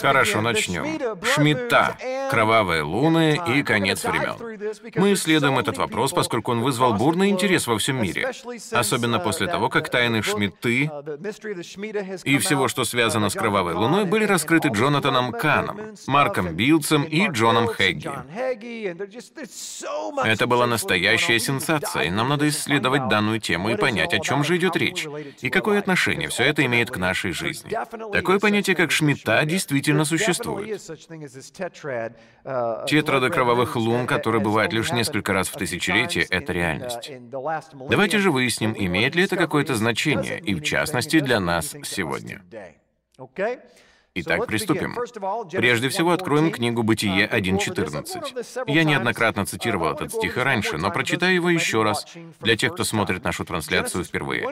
Хорошо, начнем. Шмидта. Кровавые луны и конец времен. Мы исследуем этот вопрос, поскольку он вызвал бурный интерес во всем мире. Особенно после того, как тайны Шмидты и всего, что связано с Кровавой Луной, были раскрыты Джонатаном Каном, Марком Билдсом и Джоном Хэгги. Это была настоящая сенсация, и нам надо исследовать данную тему и понять, о чем же идет речь, и какое отношение все это имеет к нашей жизни. Такое понятие, как Шмидта, действительно существует. Тетрады кровавых лун, которые бывают лишь несколько раз в тысячелетие, это реальность. Давайте же выясним, имеет ли это какое-то значение, и в частности для нас сегодня. Итак, приступим. Прежде всего, откроем книгу «Бытие 1.14». Я неоднократно цитировал этот стих и раньше, но прочитаю его еще раз для тех, кто смотрит нашу трансляцию впервые.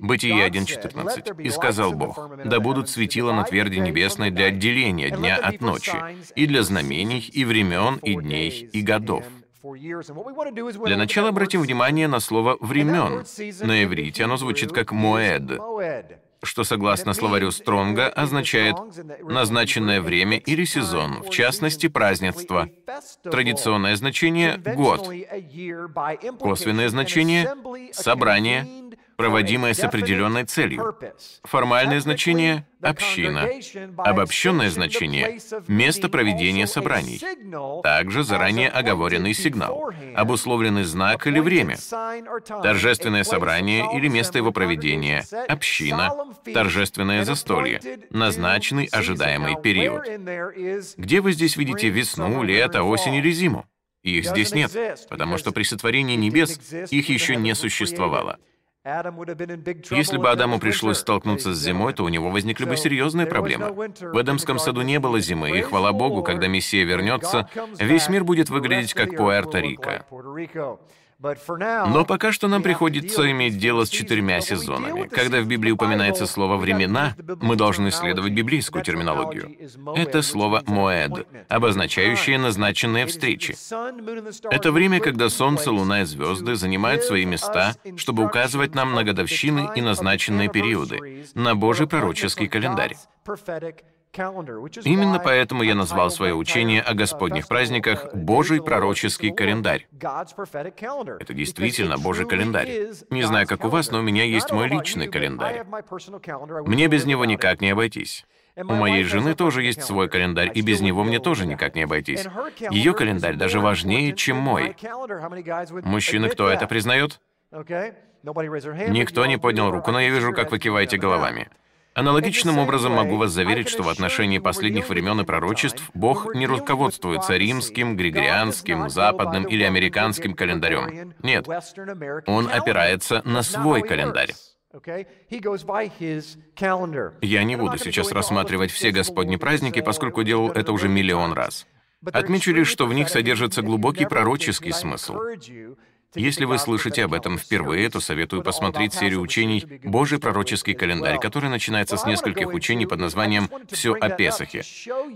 «Бытие 1.14. «И сказал Бог, да будут светила на тверди небесной для отделения дня от ночи, и для знамений, и времен, и дней, и годов». Для начала обратим внимание на слово «времен». На иврите оно звучит как «моэд» что, согласно словарю Стронга, означает назначенное время или сезон, в частности, празднество. Традиционное значение — год. Косвенное значение — собрание, проводимое с определенной целью. Формальное значение — община. Обобщенное значение — место проведения собраний. Также заранее оговоренный сигнал, обусловленный знак или время. Торжественное собрание или место его проведения, община, торжественное застолье, назначенный ожидаемый период. Где вы здесь видите весну, лето, осень или зиму? Их здесь нет, потому что при сотворении небес их еще не существовало. Если бы Адаму пришлось столкнуться с зимой, то у него возникли бы серьезные проблемы. В Эдемском саду не было зимы, и хвала Богу, когда Мессия вернется, весь мир будет выглядеть как Пуэрто-Рико. Но пока что нам приходится иметь дело с четырьмя сезонами. Когда в Библии упоминается слово «времена», мы должны исследовать библейскую терминологию. Это слово «моэд», обозначающее назначенные встречи. Это время, когда Солнце, Луна и звезды занимают свои места, чтобы указывать нам на годовщины и назначенные периоды, на Божий пророческий календарь. Именно поэтому я назвал свое учение о Господних праздниках «Божий пророческий календарь». Это действительно Божий календарь. Не знаю, как у вас, но у меня есть мой личный календарь. Мне без него никак не обойтись. У моей жены тоже есть свой календарь, и без него мне тоже никак не обойтись. Ее календарь даже важнее, чем мой. Мужчины, кто это признает? Никто не поднял руку, но я вижу, как вы киваете головами. Аналогичным образом могу вас заверить, что в отношении последних времен и пророчеств Бог не руководствуется римским, григорианским, западным или американским календарем. Нет, Он опирается на свой календарь. Я не буду сейчас рассматривать все Господни праздники, поскольку делал это уже миллион раз. Отмечу лишь, что в них содержится глубокий пророческий смысл. Если вы слышите об этом впервые, то советую посмотреть серию учений «Божий пророческий календарь», который начинается с нескольких учений под названием «Все о Песахе».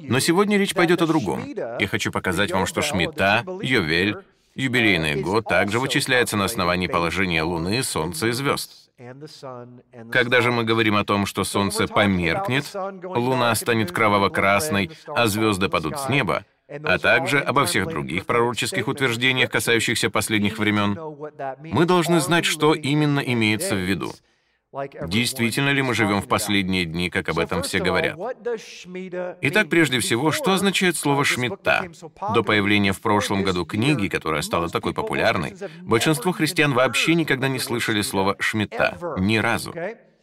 Но сегодня речь пойдет о другом. Я хочу показать вам, что Шмита, Йовель, юбилейный год также вычисляется на основании положения Луны, Солнца и звезд. Когда же мы говорим о том, что Солнце померкнет, Луна станет кроваво-красной, а звезды падут с неба, а также обо всех других пророческих утверждениях, касающихся последних времен, мы должны знать, что именно имеется в виду. Действительно ли мы живем в последние дни, как об этом все говорят? Итак, прежде всего, что означает слово «шмидта»? До появления в прошлом году книги, которая стала такой популярной, большинство христиан вообще никогда не слышали слова «шмидта». Ни разу.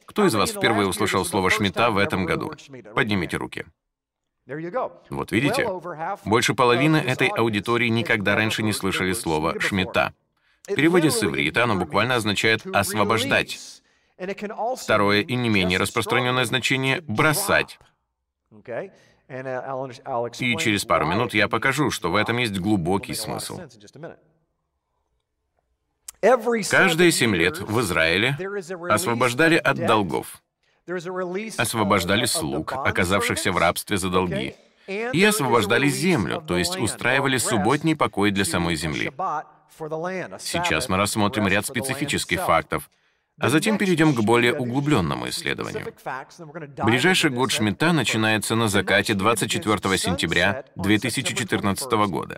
Кто из вас впервые услышал слово «шмидта» в этом году? Поднимите руки. Вот видите, больше половины этой аудитории никогда раньше не слышали слова «шмета». В переводе с иврита оно буквально означает «освобождать». Второе и не менее распространенное значение — «бросать». И через пару минут я покажу, что в этом есть глубокий смысл. Каждые семь лет в Израиле освобождали от долгов освобождали слуг, оказавшихся в рабстве за долги, и освобождали землю, то есть устраивали субботний покой для самой земли. Сейчас мы рассмотрим ряд специфических фактов, А затем перейдем к более углубленному исследованию. Ближайший год Шмидта начинается на закате 24 сентября 2014 года.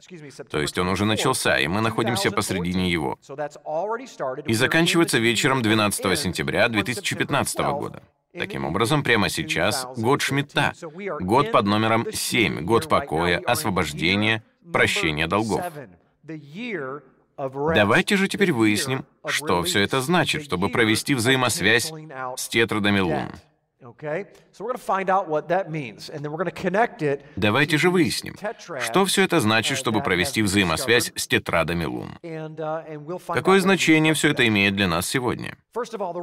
То есть он уже начался, и мы находимся посредине его. И заканчивается вечером 12 сентября 2015 года. Таким образом, прямо сейчас год Шмидта, год под номером 7, год покоя, освобождения, прощения долгов. Давайте же теперь выясним, что все это значит, чтобы провести взаимосвязь с тетрадами лун. Давайте же выясним, что все это значит, чтобы провести взаимосвязь с тетрадами лун. Uh, Какое значение все это имеет для нас сегодня?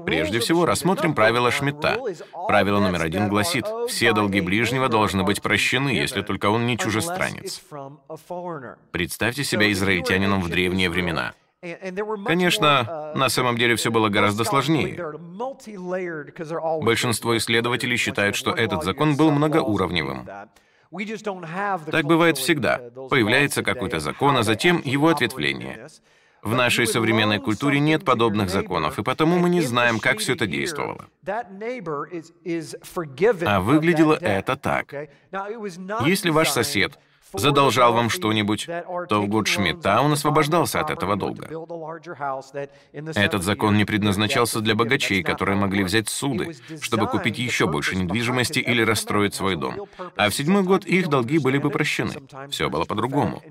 Прежде всего, рассмотрим правило Шмидта. Правило номер один гласит, все долги ближнего должны быть прощены, если только он не чужестранец. Представьте себя израильтянином в древние времена. Конечно, на самом деле все было гораздо сложнее. Большинство исследователей считают, что этот закон был многоуровневым. Так бывает всегда. Появляется какой-то закон, а затем его ответвление. В нашей современной культуре нет подобных законов, и потому мы не знаем, как все это действовало. А выглядело это так. Если ваш сосед задолжал вам что-нибудь, то в год Шмидта он освобождался от этого долга. Этот закон не предназначался для богачей, которые могли взять суды, чтобы купить еще больше недвижимости или расстроить свой дом. А в седьмой год их долги были бы прощены. Все было по-другому.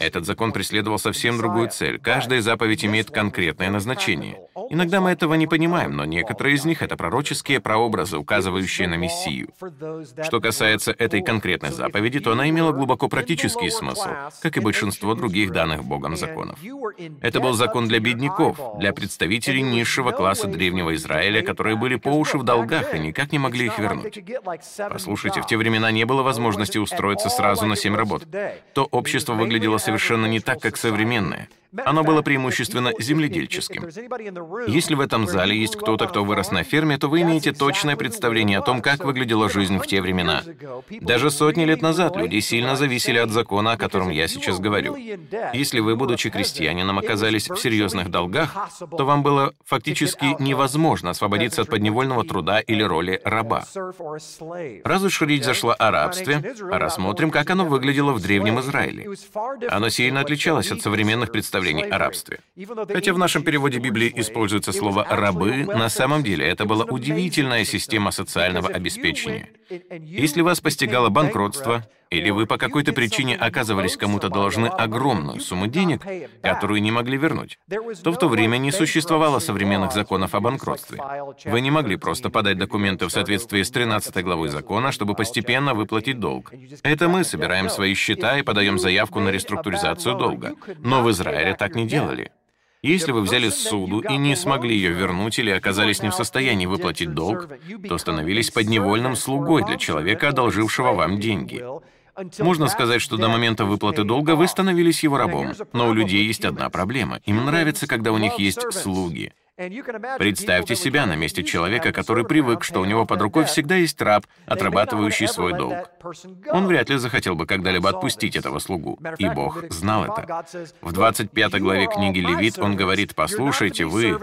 Этот закон преследовал совсем другую цель. Каждая заповедь имеет конкретное назначение. Иногда мы этого не понимаем, но некоторые из них — это пророческие прообразы, указывающие на Мессию. Что касается этой конкретной заповеди, то она имела глубоко практический смысл, как и большинство других данных Богом законов. Это был закон для бедняков, для представителей низшего класса древнего Израиля, которые были по уши в долгах и никак не могли их вернуть. Послушайте, в те времена не было возможности устроиться сразу на семь работ. То общество выглядело совершенно не так, как современное — оно было преимущественно земледельческим. Если в этом зале есть кто-то, кто вырос на ферме, то вы имеете точное представление о том, как выглядела жизнь в те времена. Даже сотни лет назад люди сильно зависели от закона, о котором я сейчас говорю. Если вы, будучи крестьянином, оказались в серьезных долгах, то вам было фактически невозможно освободиться от подневольного труда или роли раба. Раз уж речь зашла о рабстве, рассмотрим, как оно выглядело в Древнем Израиле. Оно сильно отличалось от современных представлений представлений о рабстве. Хотя в нашем переводе Библии используется слово «рабы», на самом деле это была удивительная система социального обеспечения. Если вас постигало банкротство, или вы по какой-то причине оказывались кому-то должны огромную сумму денег, которую не могли вернуть, то в то время не существовало современных законов о банкротстве. Вы не могли просто подать документы в соответствии с 13 главой закона, чтобы постепенно выплатить долг. Это мы собираем свои счета и подаем заявку на реструктуризацию долга. Но в Израиле так не делали. Если вы взяли суду и не смогли ее вернуть или оказались не в состоянии выплатить долг, то становились подневольным слугой для человека, одолжившего вам деньги. Можно сказать, что до момента выплаты долга вы становились его рабом. Но у людей есть одна проблема. Им нравится, когда у них есть слуги. Представьте себя на месте человека, который привык, что у него под рукой всегда есть раб, отрабатывающий свой долг. Он вряд ли захотел бы когда-либо отпустить этого слугу, и Бог знал это. В 25 главе книги Левит он говорит, «Послушайте, вы,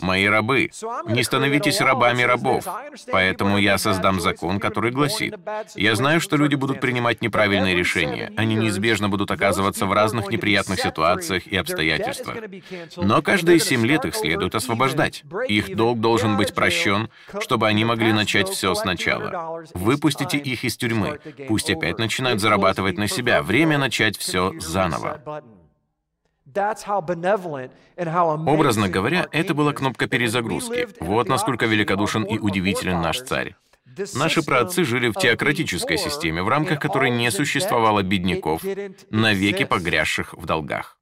мои рабы, не становитесь рабами рабов, поэтому я создам закон, который гласит, я знаю, что люди будут принимать неправильные решения, они неизбежно будут оказываться в разных неприятных ситуациях и обстоятельствах, но каждые семь лет их следует освобождать. Их долг должен быть прощен, чтобы они могли начать все сначала. Выпустите их из тюрьмы. Пусть опять начинают зарабатывать на себя. Время начать все заново. Образно говоря, это была кнопка перезагрузки. Вот насколько великодушен и удивителен наш царь. Наши праотцы жили в теократической системе, в рамках которой не существовало бедняков, навеки погрязших в долгах.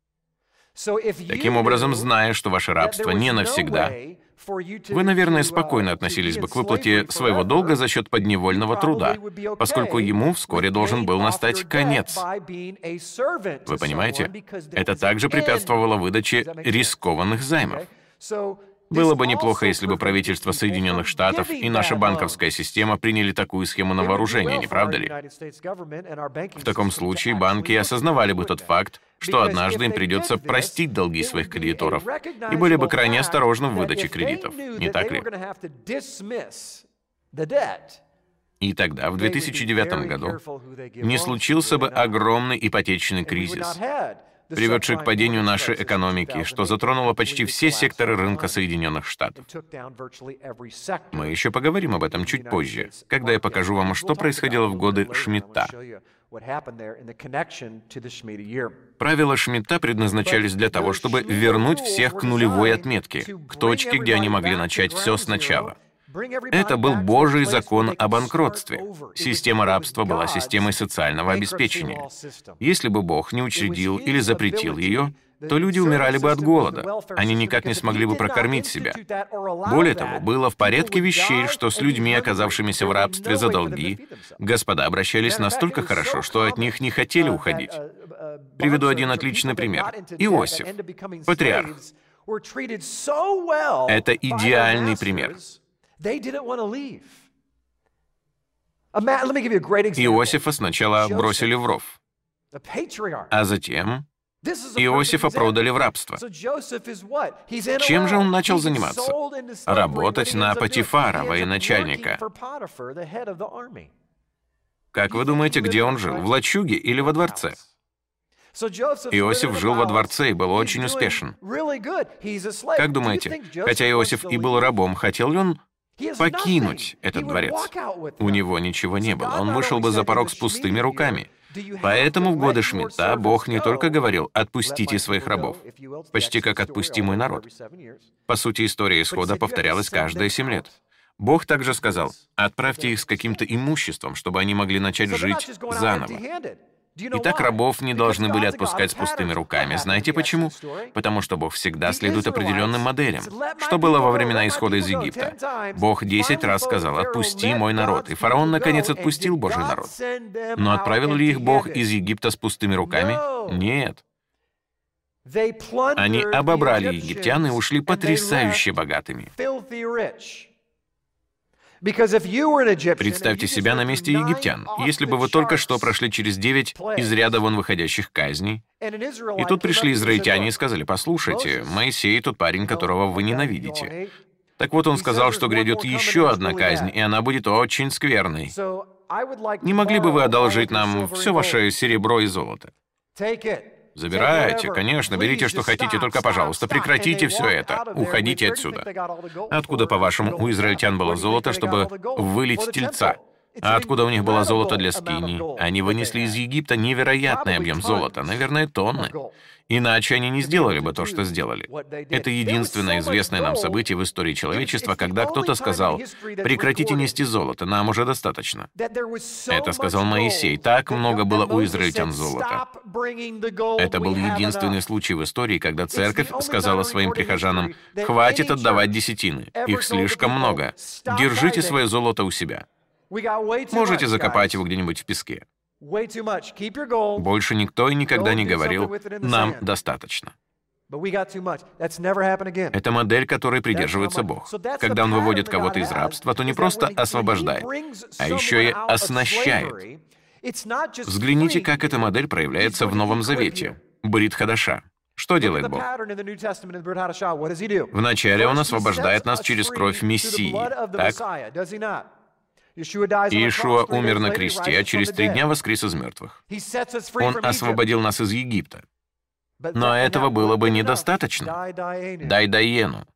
Таким образом, зная, что ваше рабство не навсегда, вы, наверное, спокойно относились бы к выплате своего долга за счет подневольного труда, поскольку ему вскоре должен был настать конец. Вы понимаете? Это также препятствовало выдаче рискованных займов. Было бы неплохо, если бы правительство Соединенных Штатов и наша банковская система приняли такую схему на вооружение, не правда ли? В таком случае банки осознавали бы тот факт, что однажды им придется простить долги своих кредиторов и были бы крайне осторожны в выдаче кредитов, не так ли? И тогда, в 2009 году, не случился бы огромный ипотечный кризис, приведший к падению нашей экономики, что затронуло почти все секторы рынка Соединенных Штатов. Мы еще поговорим об этом чуть позже, когда я покажу вам, что происходило в годы Шмидта. Правила Шмидта предназначались для того, чтобы вернуть всех к нулевой отметке, к точке, где они могли начать все сначала. Это был Божий закон о банкротстве. Система рабства была системой социального обеспечения. Если бы Бог не учредил или запретил ее, то люди умирали бы от голода. Они никак не смогли бы прокормить себя. Более того, было в порядке вещей, что с людьми, оказавшимися в рабстве за долги, господа обращались настолько хорошо, что от них не хотели уходить. Приведу один отличный пример. Иосиф, патриарх. Это идеальный пример. Иосифа сначала бросили в ров, а затем Иосифа продали в рабство. Чем же он начал заниматься? Работать на Патифара, военачальника. Как вы думаете, где он жил? В лачуге или во дворце? Иосиф жил во дворце и был очень успешен. Как думаете, хотя Иосиф и был рабом, хотел ли он покинуть этот дворец. У него ничего не было, он вышел бы за порог с пустыми руками. Поэтому в годы Шмидта Бог не только говорил «отпустите своих рабов», почти как «отпусти мой народ». По сути, история исхода повторялась каждые семь лет. Бог также сказал «отправьте их с каким-то имуществом, чтобы они могли начать жить заново». Итак, рабов не должны были отпускать с пустыми руками. Знаете почему? Потому что Бог всегда следует определенным моделям. Что было во времена исхода из Египта? Бог десять раз сказал «отпусти мой народ», и фараон наконец отпустил Божий народ. Но отправил ли их Бог из Египта с пустыми руками? Нет. Они обобрали египтян и ушли потрясающе богатыми. Представьте себя на месте египтян, если бы вы только что прошли через девять из ряда вон выходящих казней, и тут пришли израильтяне и сказали, «Послушайте, Моисей тот парень, которого вы ненавидите». Так вот он сказал, что грядет еще одна казнь, и она будет очень скверной. Не могли бы вы одолжить нам все ваше серебро и золото? Забирайте, конечно, берите, что хотите, только, пожалуйста, прекратите все это. Уходите отсюда. Откуда, по-вашему, у израильтян было золото, чтобы вылить тельца? А откуда у них было золото для скини? Они вынесли из Египта невероятный объем золота, наверное, тонны. Иначе они не сделали бы то, что сделали. Это единственное известное нам событие в истории человечества, когда кто-то сказал, «Прекратите нести золото, нам уже достаточно». Это сказал Моисей. Так много было у израильтян золота. Это был единственный случай в истории, когда церковь сказала своим прихожанам, «Хватит отдавать десятины, их слишком много. Держите свое золото у себя». Можете закопать его где-нибудь в песке. Больше никто и никогда не говорил «нам достаточно». Это модель, которой придерживается Бог. Когда Он выводит кого-то из рабства, то не просто освобождает, а еще и оснащает. Взгляните, как эта модель проявляется в Новом Завете. Брит Хадаша. Что делает Бог? Вначале Он освобождает нас через кровь Мессии, так? Иешуа умер на кресте, а через три дня воскрес из мертвых. Он освободил нас из Египта. Но этого было бы недостаточно. Дай Дайену.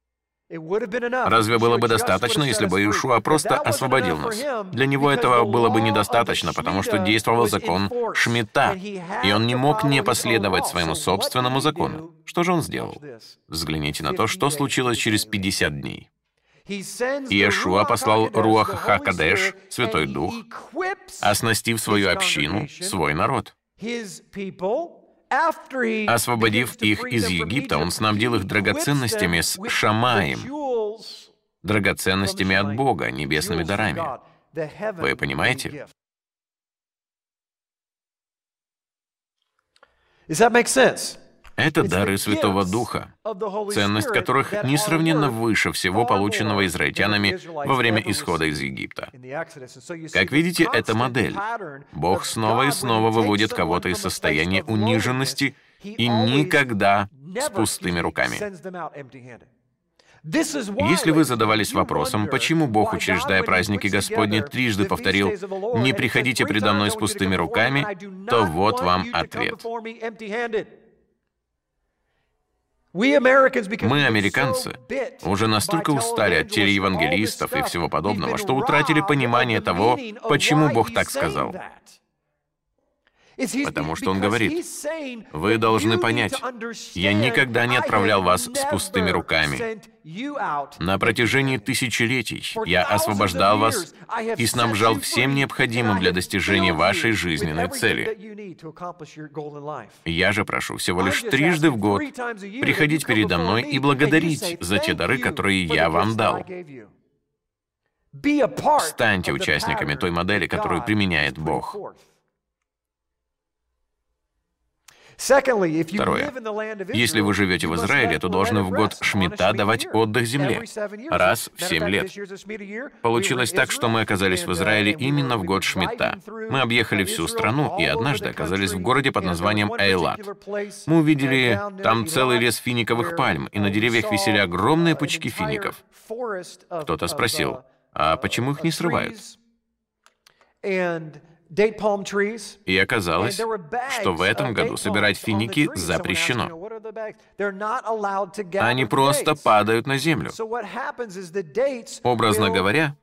Разве было бы достаточно, если бы Иешуа просто освободил нас? Для него этого было бы недостаточно, потому что действовал закон Шмита, и он не мог не последовать своему собственному закону. Что же он сделал? Взгляните на то, что случилось через 50 дней. Иешуа послал Руах Хакадеш, Святой Дух, оснастив свою общину, свой народ. Освободив их из Египта, он снабдил их драгоценностями с Шамаем, драгоценностями от Бога, небесными дарами. Вы понимаете? Это дары Святого Духа, ценность которых несравненно выше всего полученного израильтянами во время исхода из Египта. Как видите, это модель. Бог снова и снова выводит кого-то из состояния униженности и никогда с пустыми руками. Если вы задавались вопросом, почему Бог, учреждая праздники Господни, трижды повторил «Не приходите предо мной с пустыми руками», то вот вам ответ. Мы, американцы, уже настолько устали от телеевангелистов и всего подобного, что утратили понимание того, почему Бог так сказал. Потому что он говорит, вы должны понять, я никогда не отправлял вас с пустыми руками. На протяжении тысячелетий я освобождал вас и снабжал всем необходимым для достижения вашей жизненной цели. Я же прошу всего лишь трижды в год приходить передо мной и благодарить за те дары, которые я вам дал. Станьте участниками той модели, которую применяет Бог. Второе. Если вы живете в Израиле, то должны в год Шмита давать отдых земле. Раз в семь лет. Получилось так, что мы оказались в Израиле именно в год Шмита. Мы объехали всю страну и однажды оказались в городе под названием Эйлат. Мы увидели там целый лес финиковых пальм, и на деревьях висели огромные пучки фиников. Кто-то спросил, а почему их не срывают? И оказалось, что в этом году собирать финики запрещено. Они просто падают на землю. Образно говоря,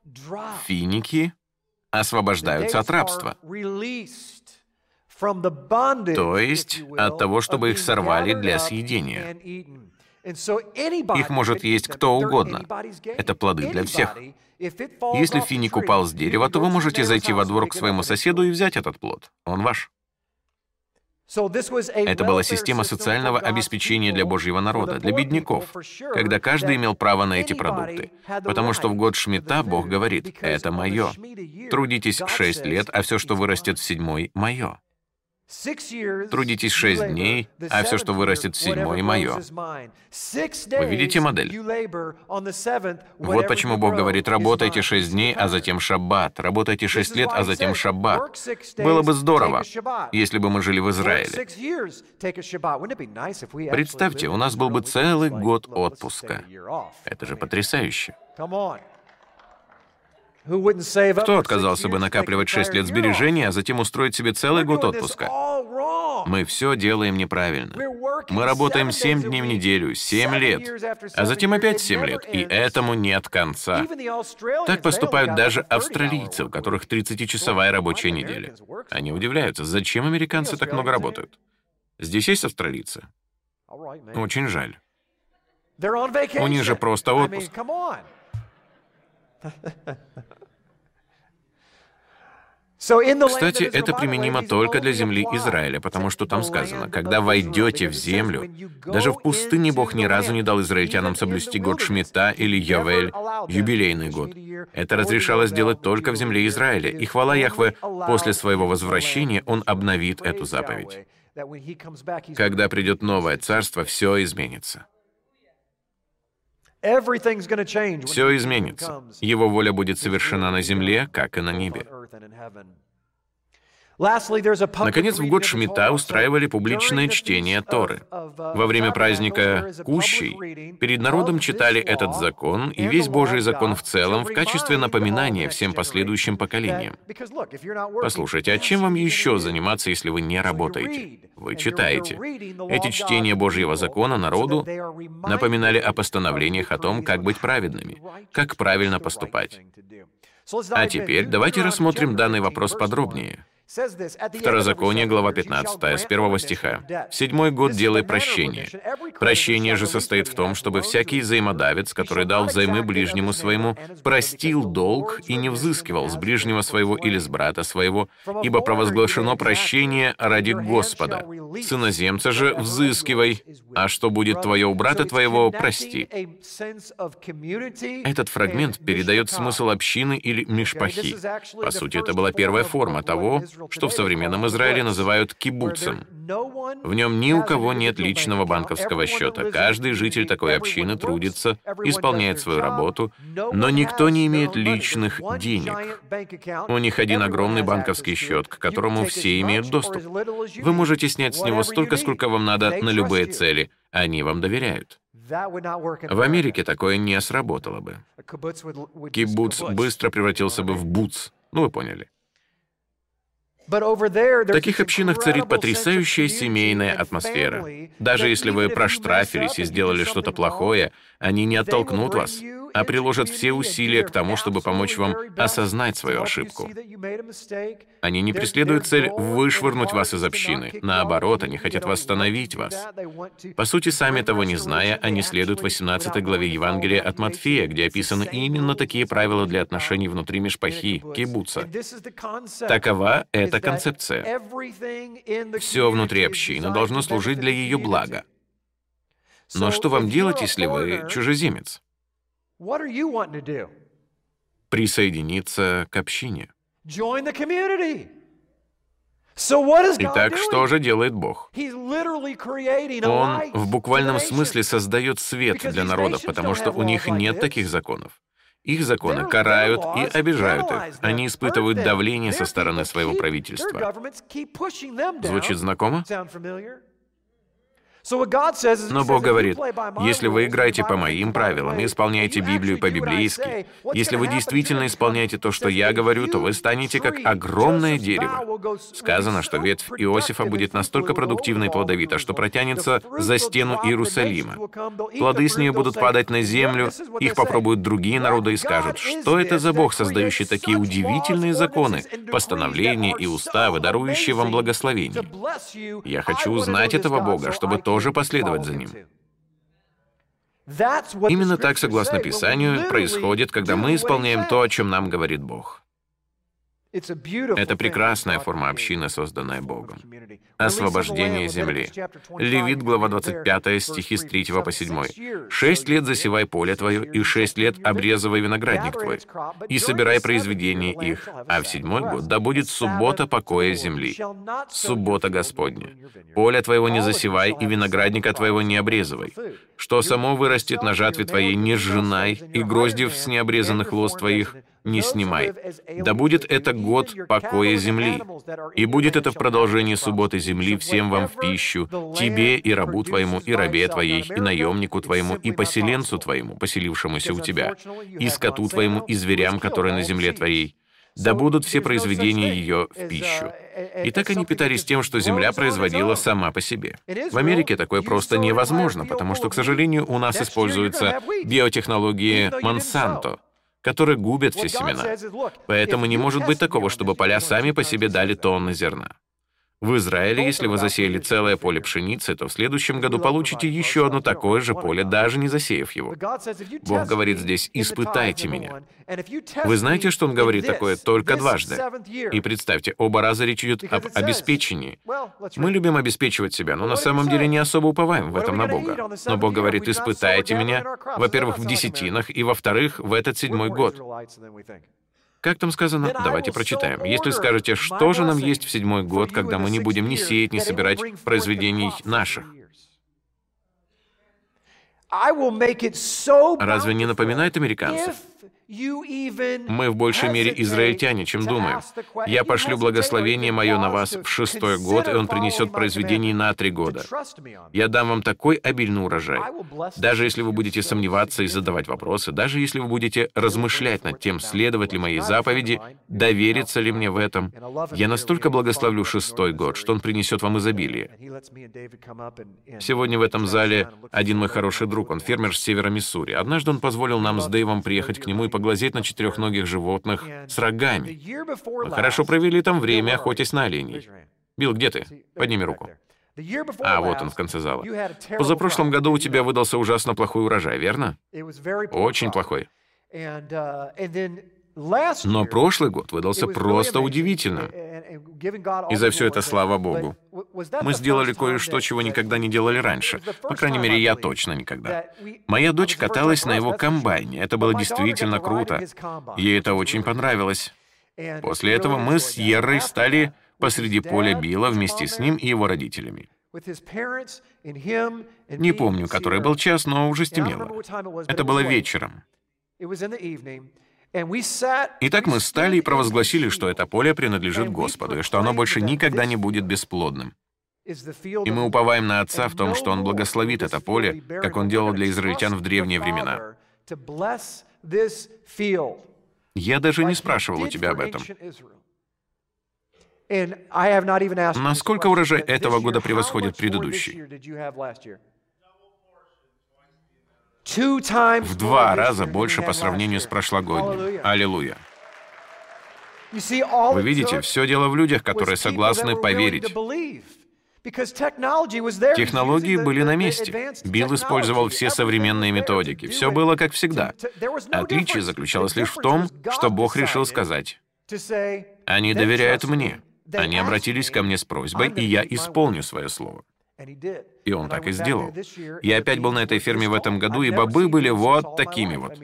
финики освобождаются от рабства. То есть от того, чтобы их сорвали для съедения. Их может есть кто угодно. Это плоды для всех. Если финик упал с дерева, то вы можете зайти во двор к своему соседу и взять этот плод. Он ваш. Это была система социального обеспечения для Божьего народа, для бедняков, когда каждый имел право на эти продукты. Потому что в год Шмита Бог говорит, «Это мое. Трудитесь шесть лет, а все, что вырастет в седьмой, мое». Трудитесь шесть дней, а все, что вырастет в седьмой, мое. Вы видите модель? Вот почему Бог говорит, работайте шесть дней, а затем шаббат. Работайте шесть лет, а затем шаббат. Было бы здорово, если бы мы жили в Израиле. Представьте, у нас был бы целый год отпуска. Это же потрясающе. Кто отказался бы накапливать 6 лет сбережений, а затем устроить себе целый год отпуска? Мы все делаем неправильно. Мы работаем 7 дней в неделю, 7 лет, а затем опять 7 лет, и этому нет конца. Так поступают даже австралийцы, у которых 30-часовая рабочая неделя. Они удивляются, зачем американцы так много работают. Здесь есть австралийцы? Очень жаль. У них же просто отпуск. Кстати, это применимо только для земли Израиля, потому что там сказано, когда войдете в землю, даже в пустыне Бог ни разу не дал израильтянам соблюсти год Шмита или Явель, юбилейный год. Это разрешалось делать только в земле Израиля, и хвала Яхве, после своего возвращения Он обновит эту заповедь. Когда придет новое царство, все изменится. Все изменится. Его воля будет совершена на земле, как и на небе. Наконец, в год Шмита устраивали публичное чтение Торы. Во время праздника Кущей перед народом читали этот закон и весь Божий закон в целом в качестве напоминания всем последующим поколениям. Послушайте, а чем вам еще заниматься, если вы не работаете? Вы читаете. Эти чтения Божьего закона народу напоминали о постановлениях о том, как быть праведными, как правильно поступать. А теперь давайте рассмотрим данный вопрос подробнее. Второзаконие, глава 15, с первого стиха. «В седьмой год делай прощение. Прощение же состоит в том, чтобы всякий взаимодавец, который дал взаймы ближнему своему, простил долг и не взыскивал с ближнего своего или с брата своего, ибо провозглашено прощение ради Господа. С иноземца же взыскивай, а что будет твое у брата твоего, прости». Этот фрагмент передает смысл общины или мишпахи. По сути, это была первая форма того, что в современном Израиле называют кибуцем. В нем ни у кого нет личного банковского счета. Каждый житель такой общины трудится, исполняет свою работу, но никто не имеет личных денег. У них один огромный банковский счет, к которому все имеют доступ. Вы можете снять с него столько, сколько вам надо на любые цели. Они вам доверяют. В Америке такое не сработало бы. Кибуц быстро превратился бы в буц. Ну, вы поняли. В таких общинах царит потрясающая семейная атмосфера. Даже если вы проштрафились и сделали что-то плохое, они не оттолкнут вас а приложат все усилия к тому, чтобы помочь вам осознать свою ошибку. Они не преследуют цель вышвырнуть вас из общины. Наоборот, они хотят восстановить вас. По сути, сами того не зная, они следуют 18 главе Евангелия от Матфея, где описаны именно такие правила для отношений внутри межпахи, кибуца. Такова эта концепция. Все внутри общины должно служить для ее блага. Но что вам делать, если вы чужеземец? Присоединиться к общине. Join the community. So what is God Итак, что же делает Бог? Он в буквальном смысле создает свет для народов, потому что у них нет таких законов. Их законы карают и обижают их. Они испытывают давление со стороны своего правительства. Звучит знакомо? Но Бог говорит, если вы играете по моим правилам и исполняете Библию по-библейски, если вы действительно исполняете то, что я говорю, то вы станете как огромное дерево. Сказано, что ветвь Иосифа будет настолько продуктивна и плодовита, что протянется за стену Иерусалима. Плоды с нее будут падать на "What? землю, их попробуют другие народы и скажут, что это за Бог, создающий такие удивительные законы, постановления и уставы, дарующие вам благословение. Я хочу узнать этого Бога, чтобы I тоже последовать за Ним. Именно так, согласно Писанию, происходит, когда мы исполняем то, о чем нам говорит Бог. Это прекрасная форма общины, созданная Богом. Освобождение земли. Leviticus chapter 25, Левит, глава there, 25, verse стихи с 3 3 to по 7. 7. Six years «Шесть лет засевай поле твое, и шесть лет обрезывай виноградник твой, и собирай land их, а в седьмой год да будет суббота покоя земли, суббота Господня. Поле твоего не засевай, и виноградника твоего не обрезывай. Что само вырастет на жатве твоей, не сжинай, и hired с необрезанных лоз твоих не снимай. Да будет это год покоя земли, и будет это в its субботы земли всем вам в пищу, тебе и рабу твоему, и рабе твоей, и наемнику твоему, и поселенцу твоему, поселившемуся у тебя, и скоту твоему, и зверям, которые на земле твоей. Да будут все произведения ее в пищу. И так они питались тем, что земля производила сама по себе. В Америке такое просто невозможно, потому что, к сожалению, у нас используются биотехнологии Монсанто, которые губят все семена. Поэтому не может быть такого, чтобы поля сами по себе дали тонны зерна. В Израиле, если вы засеяли целое поле пшеницы, то в следующем году получите еще одно такое же поле, даже не засеяв его. Бог говорит здесь, «Испытайте меня». Вы знаете, что он говорит такое только дважды? И представьте, оба раза речь идет об обеспечении. Мы любим обеспечивать себя, но на самом деле не особо уповаем в этом на Бога. Но Бог говорит, испытайте меня, во-первых, в десятинах, и во-вторых, в этот седьмой год. Как там сказано? Давайте прочитаем. Если скажете, что же нам есть в седьмой год, когда мы не будем ни сеять, ни собирать произведений наших? Разве не напоминает американцев? Мы в большей мере израильтяне, чем думаем. Я пошлю благословение мое на вас в шестой год, и он принесет произведений на три года. Я дам вам такой обильный урожай. Даже если вы будете сомневаться и задавать вопросы, даже если вы будете размышлять над тем, следовать ли моей заповеди, довериться ли мне в этом, я настолько благословлю шестой год, что он принесет вам изобилие. Сегодня в этом зале один мой хороший друг, он фермер с севера Миссури. Однажды он позволил нам с Дэйвом приехать к нему и поглазеть на четырехногих животных с рогами. Мы хорошо провели там время, охотясь на оленей. Билл, где ты? See, Подними руку. А, вот он в конце зала. Позапрошлом году у тебя выдался ужасно плохой урожай, верно? Очень плохой. Но прошлый год выдался просто удивительным. И за все это слава Богу. Мы сделали кое-что, чего никогда не делали раньше. По крайней мере, я точно никогда. Моя дочь каталась на его комбайне. Это было действительно круто. Ей это очень понравилось. После этого мы с. Ерой стали посреди поля Билла вместе с ним и его родителями. Не помню, который был час, но уже стемнело. Это было вечером. Итак, мы стали и провозгласили, что это поле принадлежит Господу, и что оно больше никогда не будет бесплодным. И мы уповаем на Отца в том, что Он благословит это поле, как Он делал для израильтян в древние времена. Я даже не спрашивал у тебя об этом. Насколько урожай этого года превосходит предыдущий? В два раза больше по сравнению с прошлогодним. Аллилуйя. Вы видите, все дело в людях, которые согласны поверить. Технологии были на месте. Билл использовал все современные методики. Все было как всегда. Отличие заключалось лишь в том, что Бог решил сказать, «Они доверяют мне. Они обратились ко мне с просьбой, и я исполню свое слово». И он так и сделал. Я опять был на этой ферме в этом году, и бобы были вот такими вот.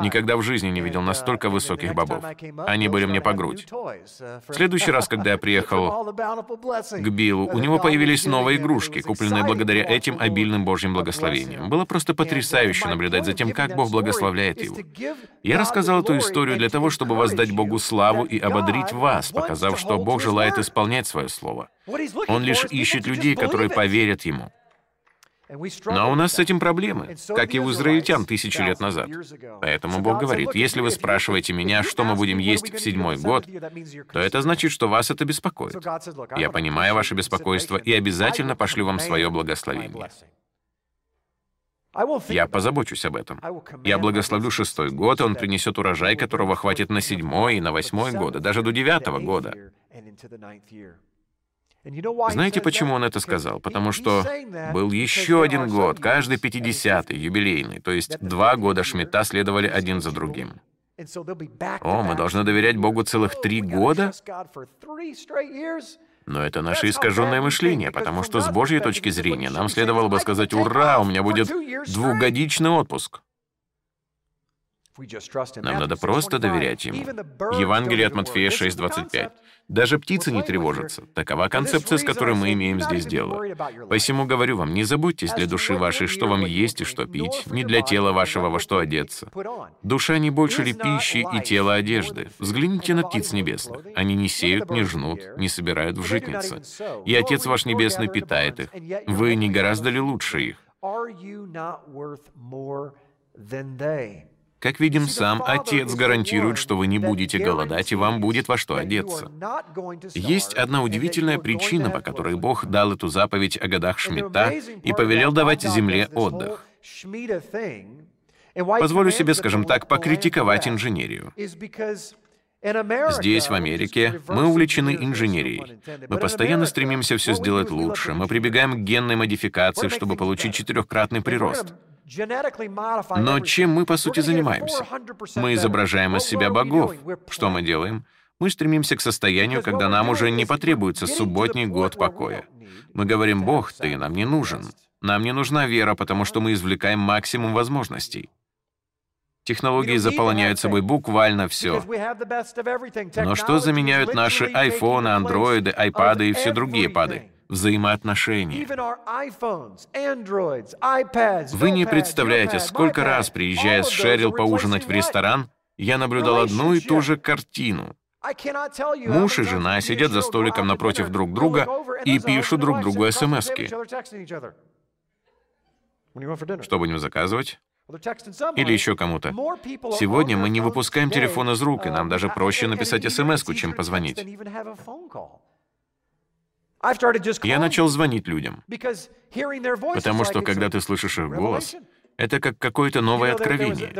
Никогда в жизни не видел настолько высоких бобов. Они были мне по грудь. В следующий раз, когда я приехал к Биллу, у него появились новые игрушки, купленные благодаря этим обильным Божьим благословениям. Было просто потрясающе наблюдать за тем, как Бог благословляет его. Я рассказал эту историю для того, чтобы воздать Богу славу и ободрить вас, показав, что Бог желает исполнять свое слово. Он лишь ищет людей, которые поверят ему. Но у нас с этим проблемы, как и у израильтян тысячи лет назад. Поэтому Бог говорит, если вы спрашиваете меня, что мы будем есть в седьмой год, то это значит, что вас это беспокоит. Я понимаю ваше беспокойство и обязательно пошлю вам свое благословение. Я позабочусь об этом. Я благословлю шестой год, и он принесет урожай, которого хватит на седьмой и на восьмой годы, даже до девятого года. Знаете, почему он это сказал? Потому что был еще один год, каждый 50-й, юбилейный, то есть два года Шмидта следовали один за другим. О, мы должны доверять Богу целых три года? Но это наше искаженное мышление, потому что с Божьей точки зрения нам следовало бы сказать «Ура, у меня будет двухгодичный отпуск». Нам надо просто доверять Ему. Евангелие от Матфея 6:25. Даже птицы не тревожатся. Такова концепция, с которой мы имеем здесь дело. Посему говорю вам, не заботьтесь для души вашей, что вам есть и что пить, не для тела вашего, во что одеться. Душа не больше ли пищи и тело одежды? Взгляните на птиц небесных. Они не сеют, не жнут, не собирают в житницы. И Отец ваш Небесный питает их. Вы не гораздо ли лучше их? Как видим, сам Отец гарантирует, что вы не будете голодать, и вам будет во что одеться. Есть одна удивительная причина, по которой Бог дал эту заповедь о годах Шмидта и повелел давать земле отдых. Позволю себе, скажем так, покритиковать инженерию. Здесь, в Америке, мы увлечены инженерией. Мы постоянно стремимся все сделать лучше. Мы прибегаем к генной модификации, чтобы получить четырехкратный прирост. Но чем мы, по сути, занимаемся? Мы изображаем из себя богов. Что мы делаем? Мы стремимся к состоянию, когда нам уже не потребуется субботний год покоя. Мы говорим, «Бог, ты нам не нужен. Нам не нужна вера, потому что мы извлекаем максимум возможностей». Технологии заполняют собой буквально все. Но что заменяют наши айфоны, андроиды, айпады и все другие пады? взаимоотношения. Вы не представляете, сколько раз, приезжая с Шерил поужинать в ресторан, я наблюдал одну и ту же картину. Муж и жена сидят за столиком напротив друг друга и пишут друг другу смс -ки. Что будем заказывать? Или еще кому-то. Сегодня мы не выпускаем телефон из рук, и нам даже проще написать смс чем позвонить. Я начал звонить людям, потому что когда ты слышишь их голос, это как какое-то новое откровение.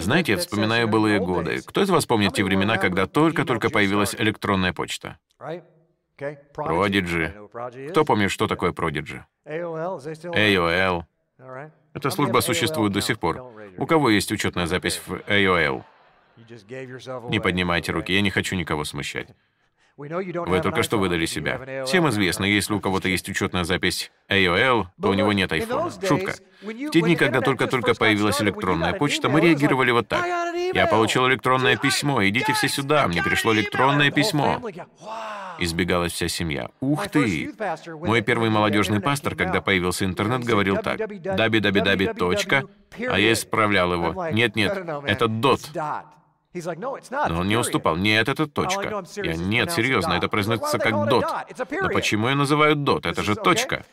Знаете, я вспоминаю былые годы. Кто из вас помнит те времена, когда только-только появилась электронная почта? Продиджи. Кто помнит, что такое Продиджи? AOL. Эта служба существует до сих пор. У кого есть учетная запись в AOL? Не поднимайте руки, я не хочу никого смущать. Вы только что выдали себя. Всем известно, если у кого-то есть учетная запись AOL, то у него нет айфона. Шутка. В те дни, когда только-только появилась электронная почта, мы реагировали вот так. Я получил электронное письмо, идите все сюда, мне пришло электронное письмо. Сбежалась вся семья. Ух ты! Мой первый молодежный пастор, когда появился интернет, говорил так. Даби-даби-даби, точка. А я исправлял его. Нет-нет, это дот. Но он не уступал. Нет, это точка. Я, нет, серьезно, это произносится как дот. Но почему я называю дот? Это же точка.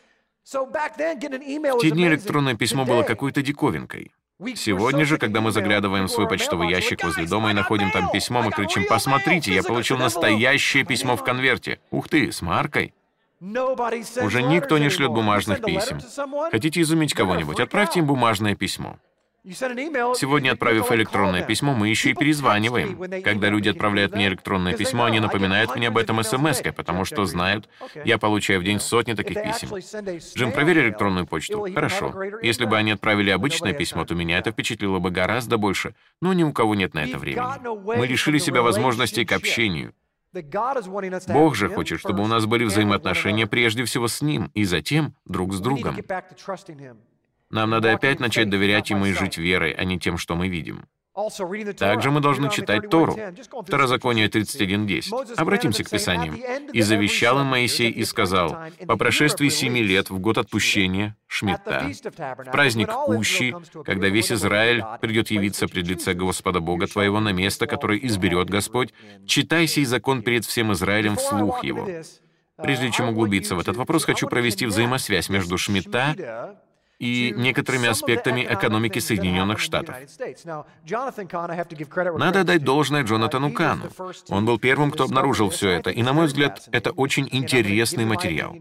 В те дни электронное письмо было какой-то диковинкой. Сегодня же, когда мы заглядываем в свой почтовый ящик возле дома и находим там письмо, мы кричим «Посмотрите, я получил настоящее письмо в конверте». Ух ты, с маркой. Уже никто не шлет бумажных писем. Хотите изумить кого-нибудь? Отправьте им бумажное письмо. Сегодня, отправив электронное письмо, мы еще и перезваниваем. Когда люди отправляют мне электронное письмо, они напоминают мне об этом смс потому что знают, я получаю в день сотни таких писем. Джим, проверь электронную почту. Хорошо. Если бы они отправили обычное письмо, то меня это впечатлило бы гораздо больше, но ни у кого нет на это времени. Мы лишили себя возможностей к общению. Бог же хочет, чтобы у нас были взаимоотношения прежде всего с Ним и затем друг с другом. Нам надо опять начать доверять Ему и жить верой, а не тем, что мы видим. Также мы должны читать Тору. Второзаконие 31.10. Обратимся к Писаниям. «И завещал им Моисей и сказал, по прошествии семи лет, в год отпущения, Шмидта, в праздник Ущи, когда весь Израиль придет явиться пред лице Господа Бога твоего на место, которое изберет Господь, читай сей закон перед всем Израилем вслух его». Прежде чем углубиться в этот вопрос, хочу провести взаимосвязь между Шмидта и некоторыми аспектами экономики Соединенных Штатов. Надо дать должное Джонатану Кану. Он был первым, кто обнаружил все это, и, на мой взгляд, это очень интересный материал.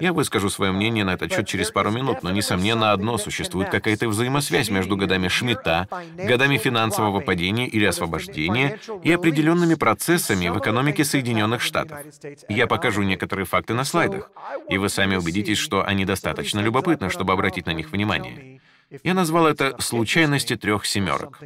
Я выскажу свое мнение на этот счет через пару минут, но, несомненно, одно, существует какая-то взаимосвязь между годами Шмидта, годами финансового падения или освобождения и определенными процессами в экономике Соединенных Штатов. Я покажу некоторые факты на слайдах, и вы сами убедитесь, что они достаточно любопытны, чтобы обратить обратить на них внимание. Я назвал это «случайности трех семерок».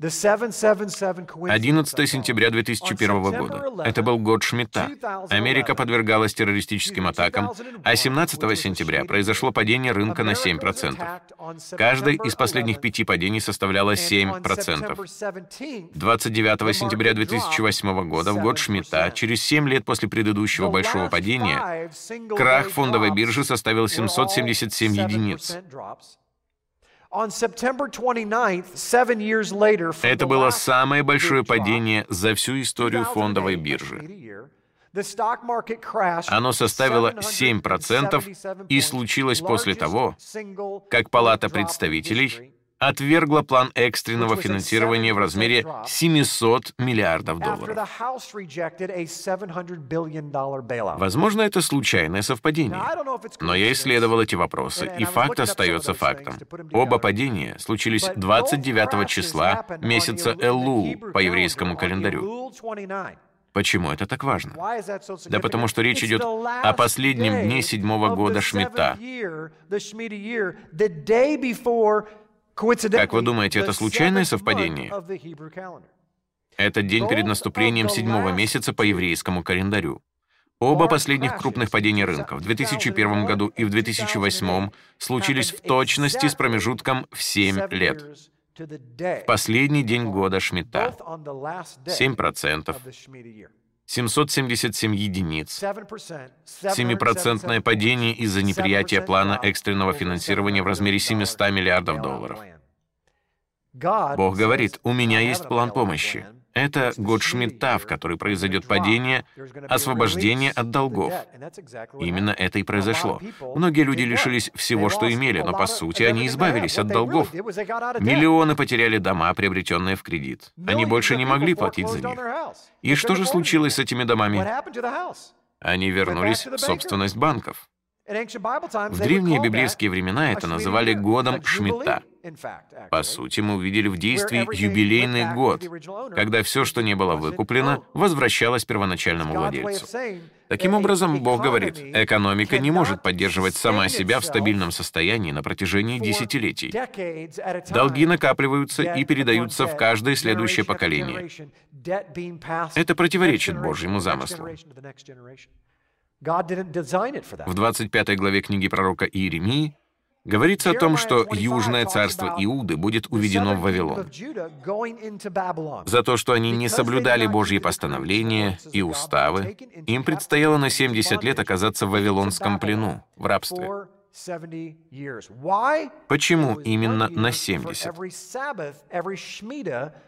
11 сентября 2001 года. Это был год Шмидта. Америка подвергалась террористическим атакам, а 17 сентября произошло падение рынка на 7%. Каждое из последних пяти падений составляло 7%. 29 сентября 2008 года, в год Шмидта, через 7 лет после предыдущего большого падения, крах фондовой биржи составил 777 единиц. Это было самое большое падение за всю историю фондовой биржи. Оно составило 7% и случилось после того, как Палата представителей отвергла план экстренного финансирования в размере 700 миллиардов долларов. Возможно, это случайное совпадение. Но я исследовал эти вопросы, и факт остается фактом. Оба падения случились 29 числа месяца Эллул по еврейскому календарю. Почему это так важно? Да потому что речь идет о последнем дне седьмого года Шмидта. Как вы думаете, это случайное совпадение? Это день перед наступлением седьмого месяца по еврейскому календарю. Оба последних крупных падения рынка в 2001 году и в 2008 случились в точности с промежутком в 7 лет. В последний день года Шмидта. 7%. 777 единиц. 7% падение из-за неприятия плана экстренного финансирования в размере 700 миллиардов долларов. Бог говорит, у меня есть план помощи. Это год Шмидта, в который произойдет падение, освобождение от долгов. Именно это и произошло. Многие люди лишились всего, что имели, но по сути они избавились от долгов. Миллионы потеряли дома, приобретенные в кредит. Они больше не могли платить за них. И что же случилось с этими домами? Они вернулись в собственность банков. В древние библейские времена это называли годом Шмита. По сути, мы увидели в действии юбилейный год, когда все, что не было выкуплено, возвращалось первоначальному владельцу. Таким образом, Бог говорит, экономика не может поддерживать сама себя в стабильном состоянии на протяжении десятилетий. Долги накапливаются и передаются в каждое следующее поколение. Это противоречит Божьему замыслу. В 25 главе книги пророка Иеремии говорится о том, что Южное царство Иуды будет уведено в Вавилон за то, что они не соблюдали Божьи постановления и уставы. Им предстояло на 70 лет оказаться в Вавилонском плену, в рабстве. Почему именно на 70?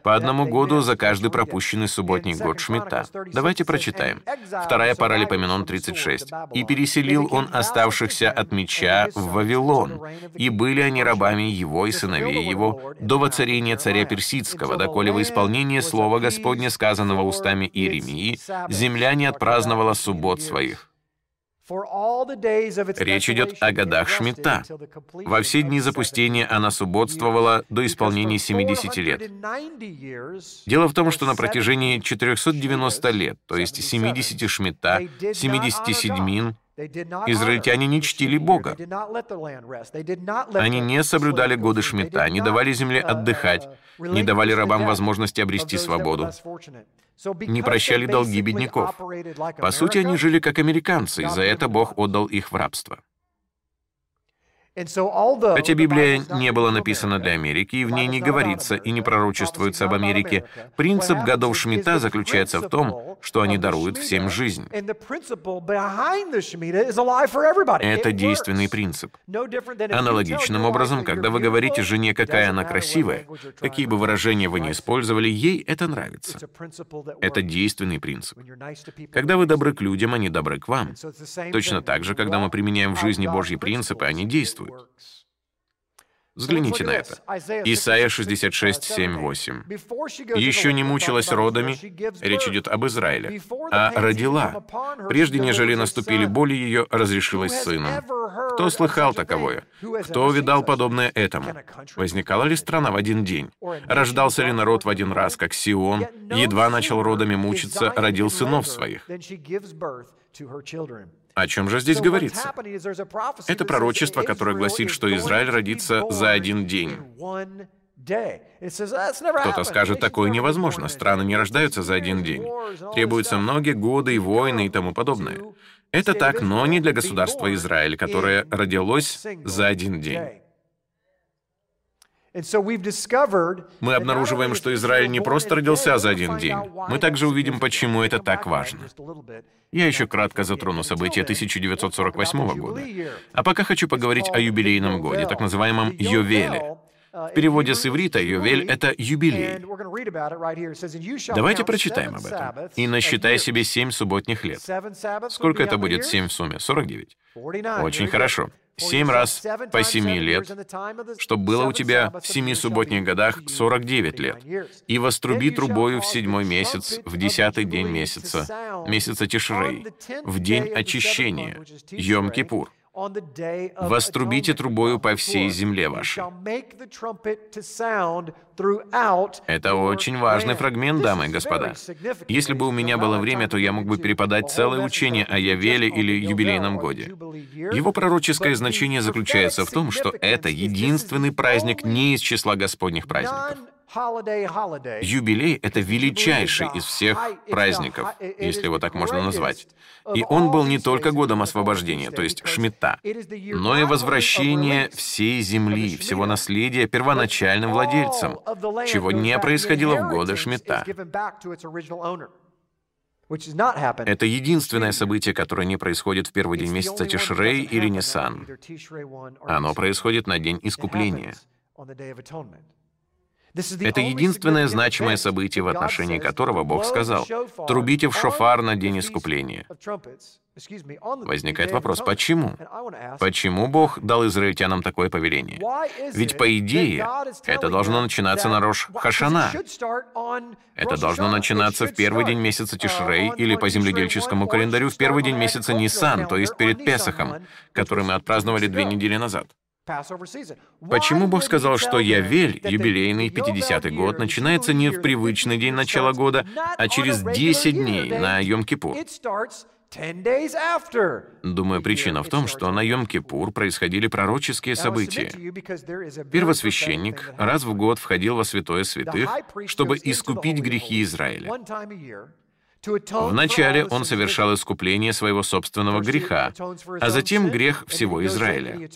По одному году за каждый пропущенный субботний год Шмита. Давайте прочитаем. Вторая Паралипоменон 36. «И переселил он оставшихся от меча в Вавилон, и были они рабами его и сыновей его до воцарения царя Персидского, доколе во исполнение слова Господня, сказанного устами Иеремии, земля не отпраздновала суббот своих». Речь идет о годах Шмидта. Во все дни запустения она субботствовала до исполнения 70 лет. Дело в том, что на протяжении 490 лет, то есть 70 Шмидта, 70 седьмин, Израильтяне не чтили Бога. Они не соблюдали годы Шмидта, не давали земле отдыхать, не давали рабам возможности обрести свободу. не прощали долги бедняков. По сути, они жили как американцы, и за это Бог отдал их в рабство. Хотя Библия не была написана для Америки, и в ней не говорится и не пророчествуется об Америке, принцип годов Шмидта заключается в том, что они даруют всем жизнь. Это действенный принцип. Аналогичным образом, когда вы говорите жене, какая она красивая, какие бы выражения вы ни использовали, ей это нравится. Это действенный принцип. Когда вы добры к людям, они добры к вам. Точно так же, когда мы применяем в жизни Божьи принципы, они действуют. Взгляните на это. Исайя 66, 7, 8. «Еще не мучилась родами, речь идет об Израиле, а родила. Прежде нежели наступили боли ее, разрешилась сыном. Кто слыхал таковое? Кто увидал подобное этому? Возникала ли страна в один день? Рождался ли народ в один раз, как Сион, едва начал родами мучиться, родил сынов своих?» О чем же здесь говорится? Это пророчество, которое гласит, что Израиль родится за один день. Кто-то скажет, такое невозможно, страны не рождаются за один день. Требуются многие годы и войны и тому подобное. Это так, но не для государства Израиль, которое родилось за один день. Мы обнаруживаем, что Израиль не просто родился за один день. Мы также увидим, почему это так важно. Я еще кратко затрону события 1948 года. А пока хочу поговорить о юбилейном годе, так называемом Йовеле. В переводе с иврита «ювель» — это юбилей. Давайте прочитаем об этом. «И насчитай себе семь субботних лет». Сколько это будет семь в сумме? 49. Очень хорошо семь раз по семи лет, чтобы было у тебя в семи субботних годах 49 лет. И воструби трубою в седьмой месяц, в десятый день месяца, месяца Тишрей, в день очищения, Йом-Кипур. Вострубите трубою по всей земле вашей. Это очень важный фрагмент, дамы и господа. Если бы у меня было время, то я мог бы переподать целое учение о Явеле или юбилейном годе. Его пророческое значение заключается в том, что это единственный праздник не из числа Господних праздников. Юбилей — это величайший из всех праздников, если его так можно назвать. И он был не только годом освобождения, то есть Шмита, но и возвращение всей земли, всего наследия первоначальным владельцам, чего не происходило в годы Шмита. Это единственное событие, которое не происходит в первый день месяца Тишрей или Нисан. Оно происходит на день искупления. Это единственное значимое событие, в отношении которого Бог сказал, «Трубите в шофар на день искупления». Возникает вопрос, почему? Почему Бог дал израильтянам такое повеление? Ведь, по идее, это должно начинаться на Рош Хашана. Это должно начинаться в первый день месяца Тишрей или по земледельческому календарю в первый день месяца Нисан, то есть перед Песохом, который мы отпраздновали две недели назад. Почему Бог сказал, что Явель, юбилейный 50-й год, начинается не в привычный день начала года, а через 10 дней на Йом-Кипур? Думаю, причина в том, что на Йом-Кипур происходили пророческие события. Первосвященник раз в год входил во святое святых, чтобы искупить грехи Израиля. Вначале он совершал искупление своего собственного греха, а затем грех всего Израиля.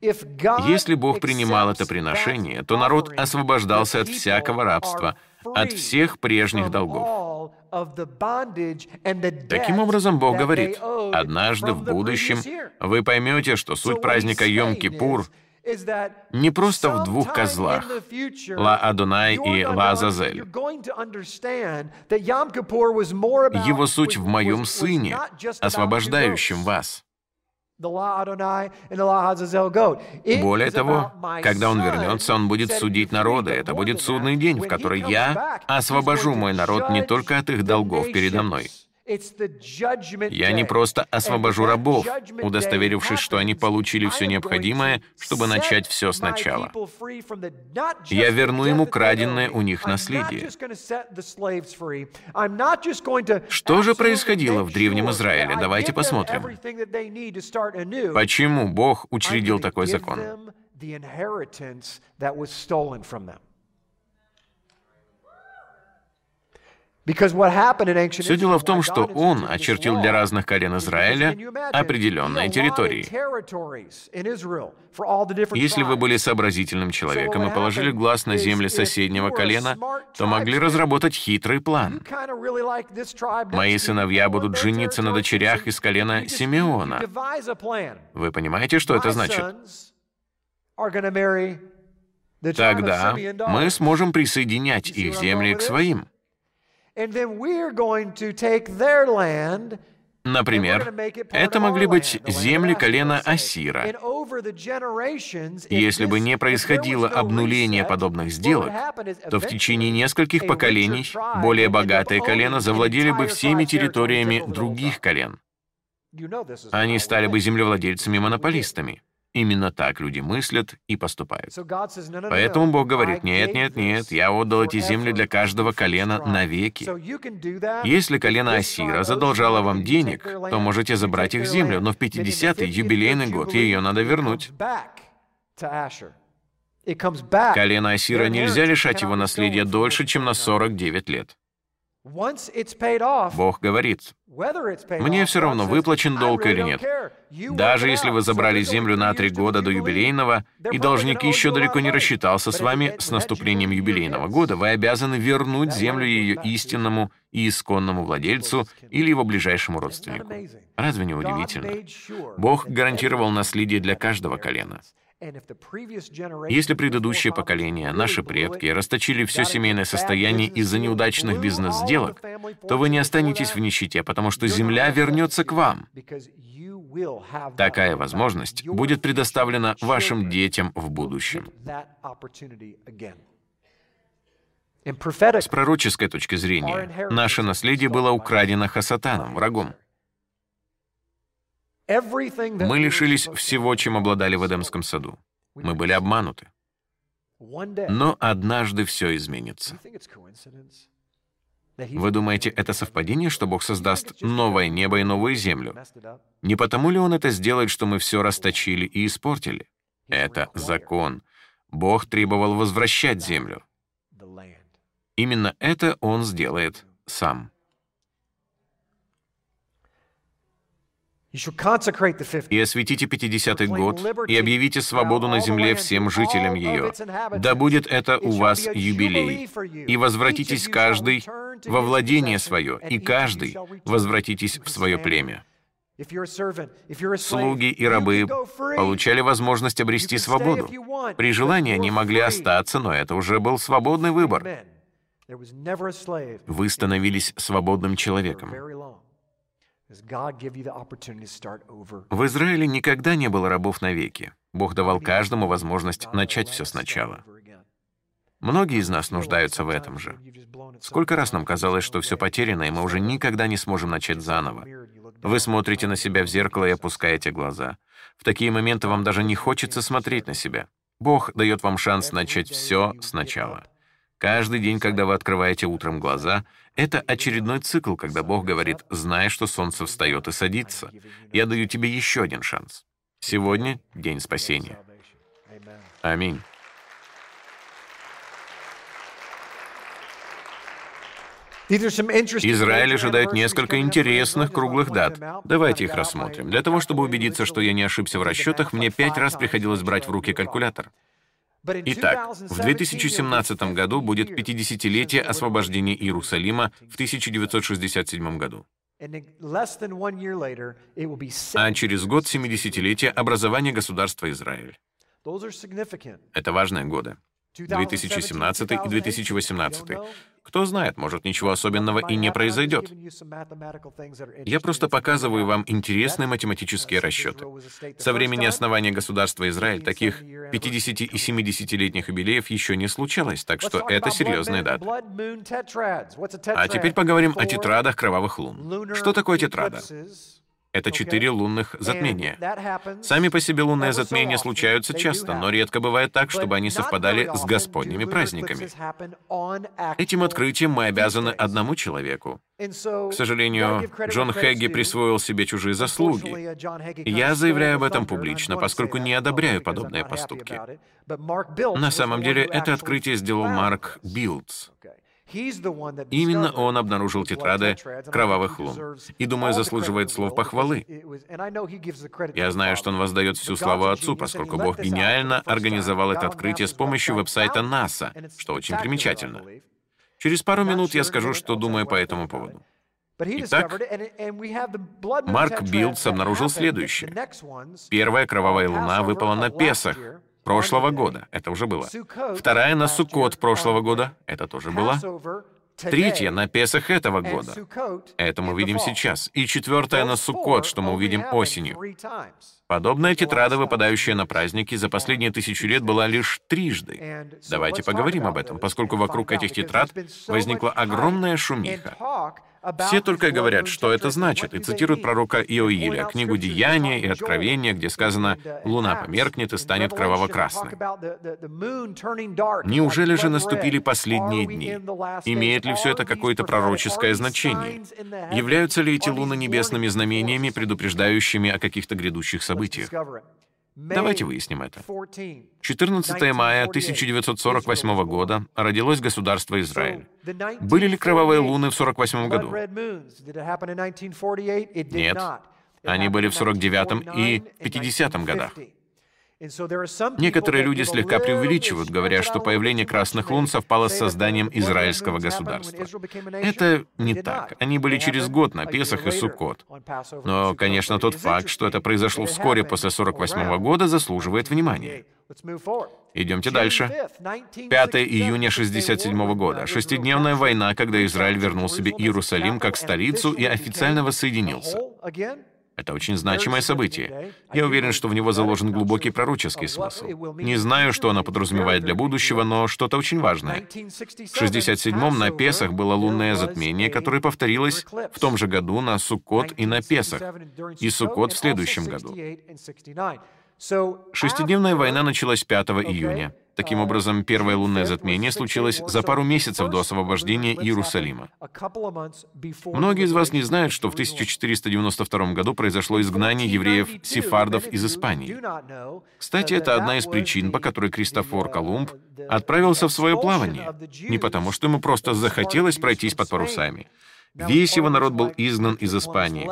Если Бог принимал это приношение, то народ освобождался от всякого рабства, от всех прежних долгов. Таким образом, Бог говорит, однажды в будущем вы поймете, что суть праздника Йом-Кипур — не просто в двух козлах, Ла Адонай и Ла Азазель. Его суть в моем Сыне, освобождающем вас. Более того, когда Он вернется, Он будет судить народы. Это будет судный день, в который я освобожу мой народ не только от их долгов передо мной, я не просто освобожу рабов, удостоверившись, что они получили все необходимое, чтобы начать все сначала. Я верну ему краденное у них наследие. Что же происходило в Древнем Израиле? Давайте посмотрим. Почему Бог учредил такой закон? Все дело в том, что он очертил для разных колен Израиля определенные территории. Если вы были сообразительным человеком и положили глаз на земли соседнего колена, то могли разработать хитрый план. Мои сыновья будут жениться на дочерях из колена Симеона. Вы понимаете, что это значит? Тогда мы сможем присоединять их земли к своим. Например, это могли быть земли колена Асира. Если бы не происходило обнуление подобных сделок, то в течение нескольких поколений более богатые колена завладели бы всеми территориями других колен. Они стали бы землевладельцами-монополистами. Именно так люди мыслят и поступают. Поэтому Бог говорит, нет, нет, нет, я отдал эти земли для каждого колена навеки. Если колено Асира задолжало вам денег, то можете забрать их землю, но в 50-й юбилейный год ее надо вернуть. Колено Асира нельзя лишать его наследия дольше, чем на 49 лет. Бог говорит, мне все равно, выплачен долг или нет. Даже если вы забрали землю на три года до юбилейного, и должник еще далеко не рассчитался с вами с наступлением юбилейного года, вы обязаны вернуть землю ее истинному и исконному владельцу или его ближайшему родственнику. Разве не удивительно? Бог гарантировал наследие для каждого колена. Если предыдущее поколение, наши предки, расточили все семейное состояние из-за неудачных бизнес-сделок, то вы не останетесь в нищете, потому что земля вернется к вам. Такая возможность будет предоставлена вашим детям в будущем. С пророческой точки зрения, наше наследие было украдено Хасатаном, врагом. Мы лишились всего, чем обладали в Эдемском саду. Мы были обмануты. Но однажды все изменится. Вы думаете, это совпадение, что Бог создаст новое небо и новую землю? Не потому ли Он это сделает, что мы все расточили и испортили? Это закон. Бог требовал возвращать землю. Именно это Он сделает сам. И осветите 50-й год, и объявите свободу на земле всем жителям ее. Да будет это у вас юбилей. И возвратитесь каждый во владение свое, и каждый возвратитесь в свое племя. Слуги и рабы получали возможность обрести свободу. При желании они могли остаться, но это уже был свободный выбор. Вы становились свободным человеком. В Израиле никогда не было рабов навеки. Бог давал каждому возможность начать все сначала. Многие из нас нуждаются в этом же. Сколько раз нам казалось, что все потеряно, и мы уже никогда не сможем начать заново. Вы смотрите на себя в зеркало и опускаете глаза. В такие моменты вам даже не хочется смотреть на себя. Бог дает вам шанс начать все сначала. Каждый день, когда вы открываете утром глаза, это очередной цикл, когда Бог говорит, «Знай, что солнце встает и садится. Я даю тебе еще один шанс». Сегодня — день спасения. Аминь. Израиль ожидает несколько интересных круглых дат. Давайте их рассмотрим. Для того, чтобы убедиться, что я не ошибся в расчетах, мне пять раз приходилось брать в руки калькулятор. Итак, в 2017 году будет 50-летие освобождения Иерусалима в 1967 году. А через год 70-летие образования государства Израиль. Это важные годы. 2017 и 2018. Кто знает, может, ничего особенного и не произойдет. Я просто показываю вам интересные математические расчеты. Со времени основания государства Израиль таких 50 и 70-летних юбилеев еще не случалось, так что это серьезная дата. А теперь поговорим о тетрадах кровавых лун. Что такое тетрада? Это четыре лунных затмения. Сами по себе лунные затмения случаются часто, но редко бывает так, чтобы они совпадали с Господними праздниками. Этим открытием мы обязаны одному человеку. К сожалению, Джон Хэгги присвоил себе чужие заслуги. Я заявляю об этом публично, поскольку не одобряю подобные поступки. На самом деле, это открытие сделал Марк Билдс. Именно он обнаружил тетрады кровавых лун, и, думаю, заслуживает слов похвалы. Я знаю, что он воздает всю славу Отцу, поскольку Бог гениально организовал это открытие с помощью веб-сайта НАСА, что очень примечательно. Через пару минут я скажу, что думаю по этому поводу. Итак, Марк Билдс обнаружил следующее. Первая кровавая луна выпала на Песах, прошлого года. Это уже было. Вторая на Суккот прошлого года. Это тоже было. Третья на Песах этого года. Это мы видим сейчас. И четвертая на Суккот, что мы увидим осенью. Подобная тетрада, выпадающая на праздники, за последние тысячу лет была лишь трижды. Давайте поговорим об этом, поскольку вокруг этих тетрад возникла огромная шумиха. Все только говорят, что это значит, и цитируют пророка Иоиля, книгу «Деяния» и «Откровения», где сказано «Луна померкнет и станет кроваво-красной». Неужели же наступили последние дни? Имеет ли все это какое-то пророческое значение? Являются ли эти луны небесными знамениями, предупреждающими о каких-то грядущих событиях? Давайте выясним это. 14 мая 1948 года родилось государство Израиль. Были ли кровавые луны в 48 году? Нет. Они были в 49 и 50 годах. Некоторые люди слегка преувеличивают, говоря, что появление красных лун совпало с созданием израильского государства. Это не так. Они были через год на Песах и Суккот. Но, конечно, тот факт, что это произошло вскоре после 48 года, заслуживает внимания. Идемте дальше. 5 июня 67 года. Шестидневная война, когда Израиль вернул себе Иерусалим как столицу и официально воссоединился. Это очень значимое событие. Я уверен, что в него заложен глубокий пророческий смысл. Не знаю, что оно подразумевает для будущего, но что-то очень важное. В 67-м на Песах было лунное затмение, которое повторилось в том же году на Суккот и на Песах, и Суккот в следующем году. Шестидневная война началась 5 июня. Таким образом, первое лунное затмение случилось за пару месяцев до освобождения Иерусалима. Многие из вас не знают, что в 1492 году произошло изгнание евреев-сефардов из Испании. Кстати, это одна из причин, по которой Кристофор Колумб отправился в свое плавание. Не потому, что ему просто захотелось пройтись под парусами. Весь его народ был изгнан из Испании.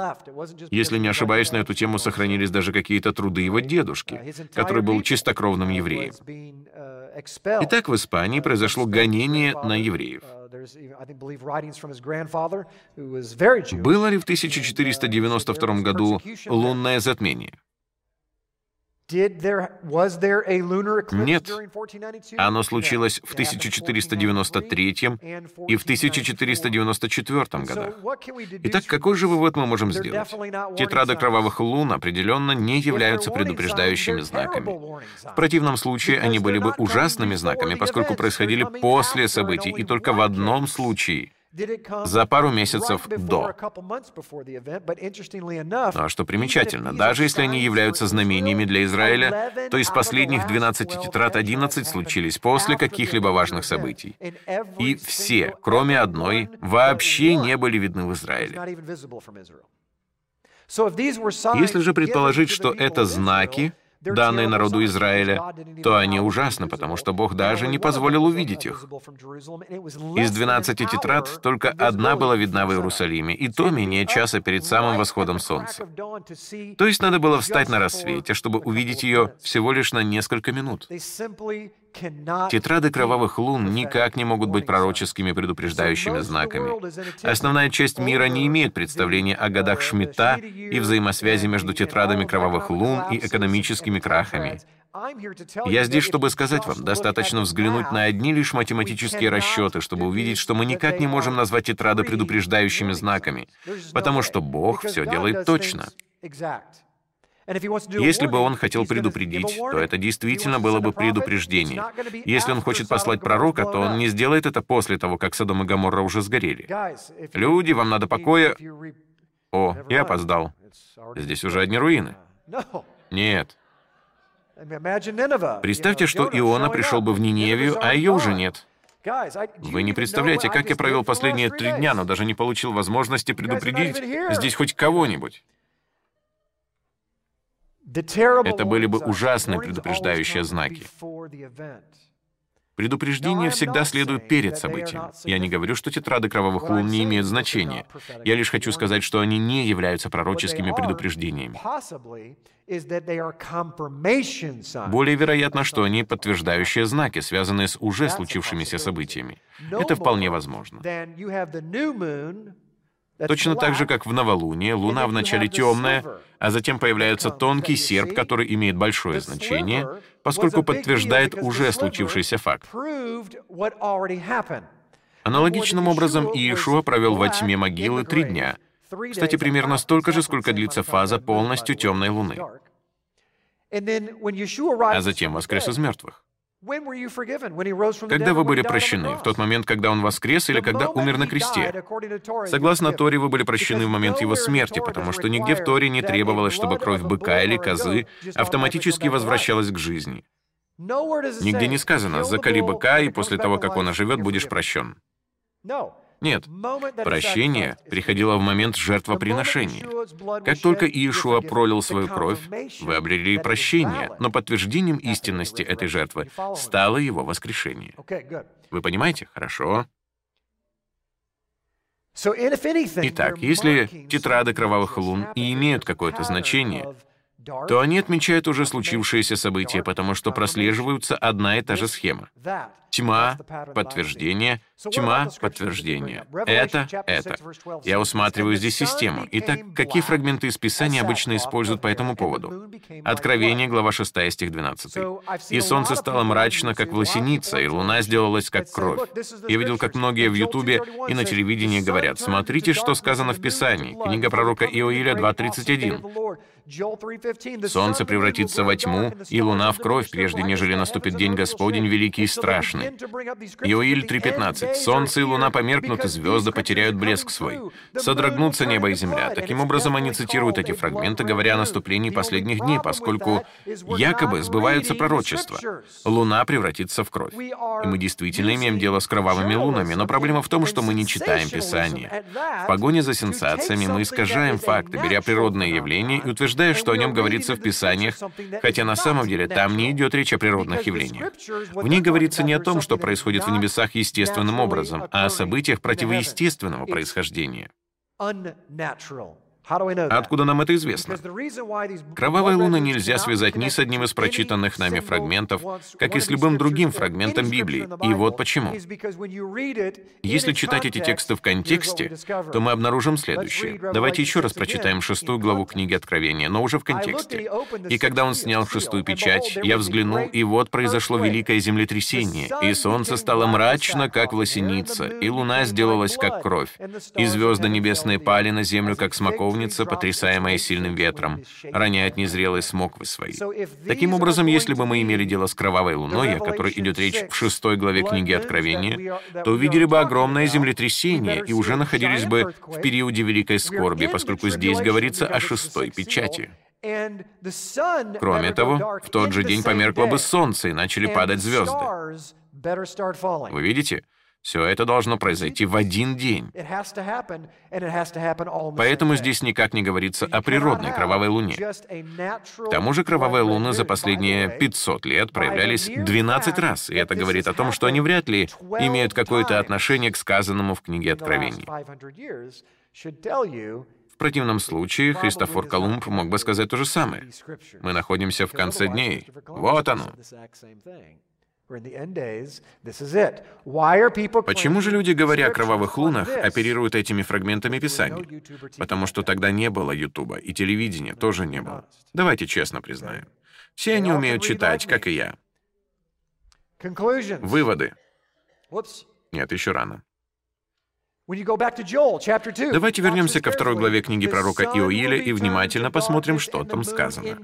Если не ошибаюсь, на эту тему сохранились даже какие-то труды его дедушки, который был чистокровным евреем. Итак, в Испании произошло гонение на евреев. Было ли в 1492 году лунное затмение? Нет. Оно случилось в 1493 и в 1494 годах. Итак, какой же вывод мы можем сделать? Тетрады кровавых лун определенно не являются предупреждающими знаками. В противном случае они были бы ужасными знаками, поскольку происходили после событий, и только в одном случае — за пару месяцев до. Но что примечательно, даже если они являются знамениями для Израиля, то из последних 12 тетрад 11 случились после каких-либо важных событий. И все, кроме одной, вообще не были видны в Израиле. Если же предположить, что это знаки, данные народу Израиля, то они ужасны, потому что Бог даже не позволил увидеть их. Из 12 тетрад только одна была видна в Иерусалиме, и то менее часа перед самым восходом солнца. То есть надо было встать на рассвете, чтобы увидеть ее всего лишь на несколько минут. Тетрады кровавых лун никак не могут быть пророческими предупреждающими знаками. Основная часть мира не имеет представления о годах Шмидта и взаимосвязи между тетрадами кровавых лун и экономическими крахами. Я здесь, чтобы сказать вам, достаточно взглянуть на одни лишь математические расчеты, чтобы увидеть, что мы никак не можем назвать тетрады предупреждающими знаками, потому что Бог все делает точно. Если бы он хотел предупредить, то это действительно было бы предупреждение. Если он хочет послать пророка, то он не сделает это после того, как Содом и Гоморра уже сгорели. Люди, вам надо покоя... О, я опоздал. Здесь уже одни руины. Нет. Представьте, что Иона пришел бы в Ниневию, а ее уже нет. Вы не представляете, как я провел последние три дня, но даже не получил возможности предупредить здесь хоть кого-нибудь. Это были бы ужасные предупреждающие знаки. Предупреждение всегда следует перед событием. Я не говорю, что тетрады кровавых лун не имеют значения. Я лишь хочу сказать, что они не являются пророческими предупреждениями. Более вероятно, что они подтверждающие знаки, связанные с уже случившимися событиями. Это вполне возможно. Точно так же, как в новолуние, Луна вначале темная, а затем появляется тонкий серп, который имеет большое значение, поскольку подтверждает уже случившийся факт. Аналогичным образом Иешуа провел во тьме могилы три дня. Кстати, примерно столько же, сколько длится фаза полностью темной Луны. А затем воскрес из мертвых. Когда вы были прощены? В тот момент, когда он воскрес или когда умер на кресте? Согласно Торе, вы были прощены в момент его смерти, потому что нигде в Торе не требовалось, чтобы кровь быка или козы автоматически возвращалась к жизни. Нигде не сказано «закали быка, и после того, как он оживет, будешь прощен». Нет, прощение приходило в момент жертвоприношения. Как только Иешуа пролил свою кровь, вы обрели прощение, но подтверждением истинности этой жертвы стало его воскрешение. Вы понимаете? Хорошо. Итак, если тетрады кровавых лун и имеют какое-то значение, то они отмечают уже случившиеся события, потому что прослеживаются одна и та же схема. Тьма, подтверждение, тьма, подтверждение. Это, это. Я усматриваю здесь систему. Итак, какие фрагменты из Писания обычно используют по этому поводу? Откровение, глава 6, стих 12. «И солнце стало мрачно, как власеница, и луна сделалась, как кровь». Я видел, как многие в Ютубе и на телевидении говорят, «Смотрите, что сказано в Писании». Книга пророка Иоиля 2.31. Солнце превратится во тьму, и луна в кровь, прежде нежели наступит день Господень великий и страшный. Иоиль 3.15. Солнце и луна померкнут, и звезды потеряют блеск свой. Содрогнутся небо и земля. Таким образом, они цитируют эти фрагменты, говоря о наступлении последних дней, поскольку якобы сбываются пророчества. Луна превратится в кровь. И мы действительно имеем дело с кровавыми лунами, но проблема в том, что мы не читаем Писание. В погоне за сенсациями мы искажаем факты, беря природные явления и утверждая, что о нем говорится в Писаниях, хотя на самом деле там не идет речь о природных явлениях. В ней говорится не о том, том, что происходит в небесах естественным образом, а о событиях противоестественного происхождения. Откуда нам это известно? Кровавые луны нельзя связать ни с одним из прочитанных нами фрагментов, как и с любым другим фрагментом Библии. И вот почему. Если читать эти тексты в контексте, то мы обнаружим следующее. Давайте еще раз прочитаем шестую главу книги Откровения, но уже в контексте. «И когда он снял шестую печать, я взглянул, и вот произошло великое землетрясение, и солнце стало мрачно, как власеница, и луна сделалась, как кровь, и звезды небесные пали на землю, как смоковница, шиповница, потрясаемая сильным ветром, роняет незрелые смоквы свои. Таким образом, если бы мы имели дело с кровавой луной, о которой идет речь в шестой главе книги Откровения, то увидели бы огромное землетрясение и уже находились бы в периоде великой скорби, поскольку здесь говорится о шестой печати. Кроме того, в тот же день померкло бы солнце и начали падать звезды. Вы видите? Все это должно произойти в один день. Поэтому здесь никак не говорится о природной кровавой луне. К тому же кровавые луны за последние 500 лет проявлялись 12 раз, и это говорит о том, что они вряд ли имеют какое-то отношение к сказанному в книге Откровений. В противном случае Христофор Колумб мог бы сказать то же самое. Мы находимся в конце дней. Вот оно. Почему же люди, говоря о кровавых лунах, оперируют этими фрагментами Писания? Потому что тогда не было Ютуба, и телевидения тоже не было. Давайте честно признаем. Все они умеют читать, как и я. Выводы. Нет, еще рано. Давайте вернемся ко второй главе книги пророка Иоиля и внимательно посмотрим, что там сказано.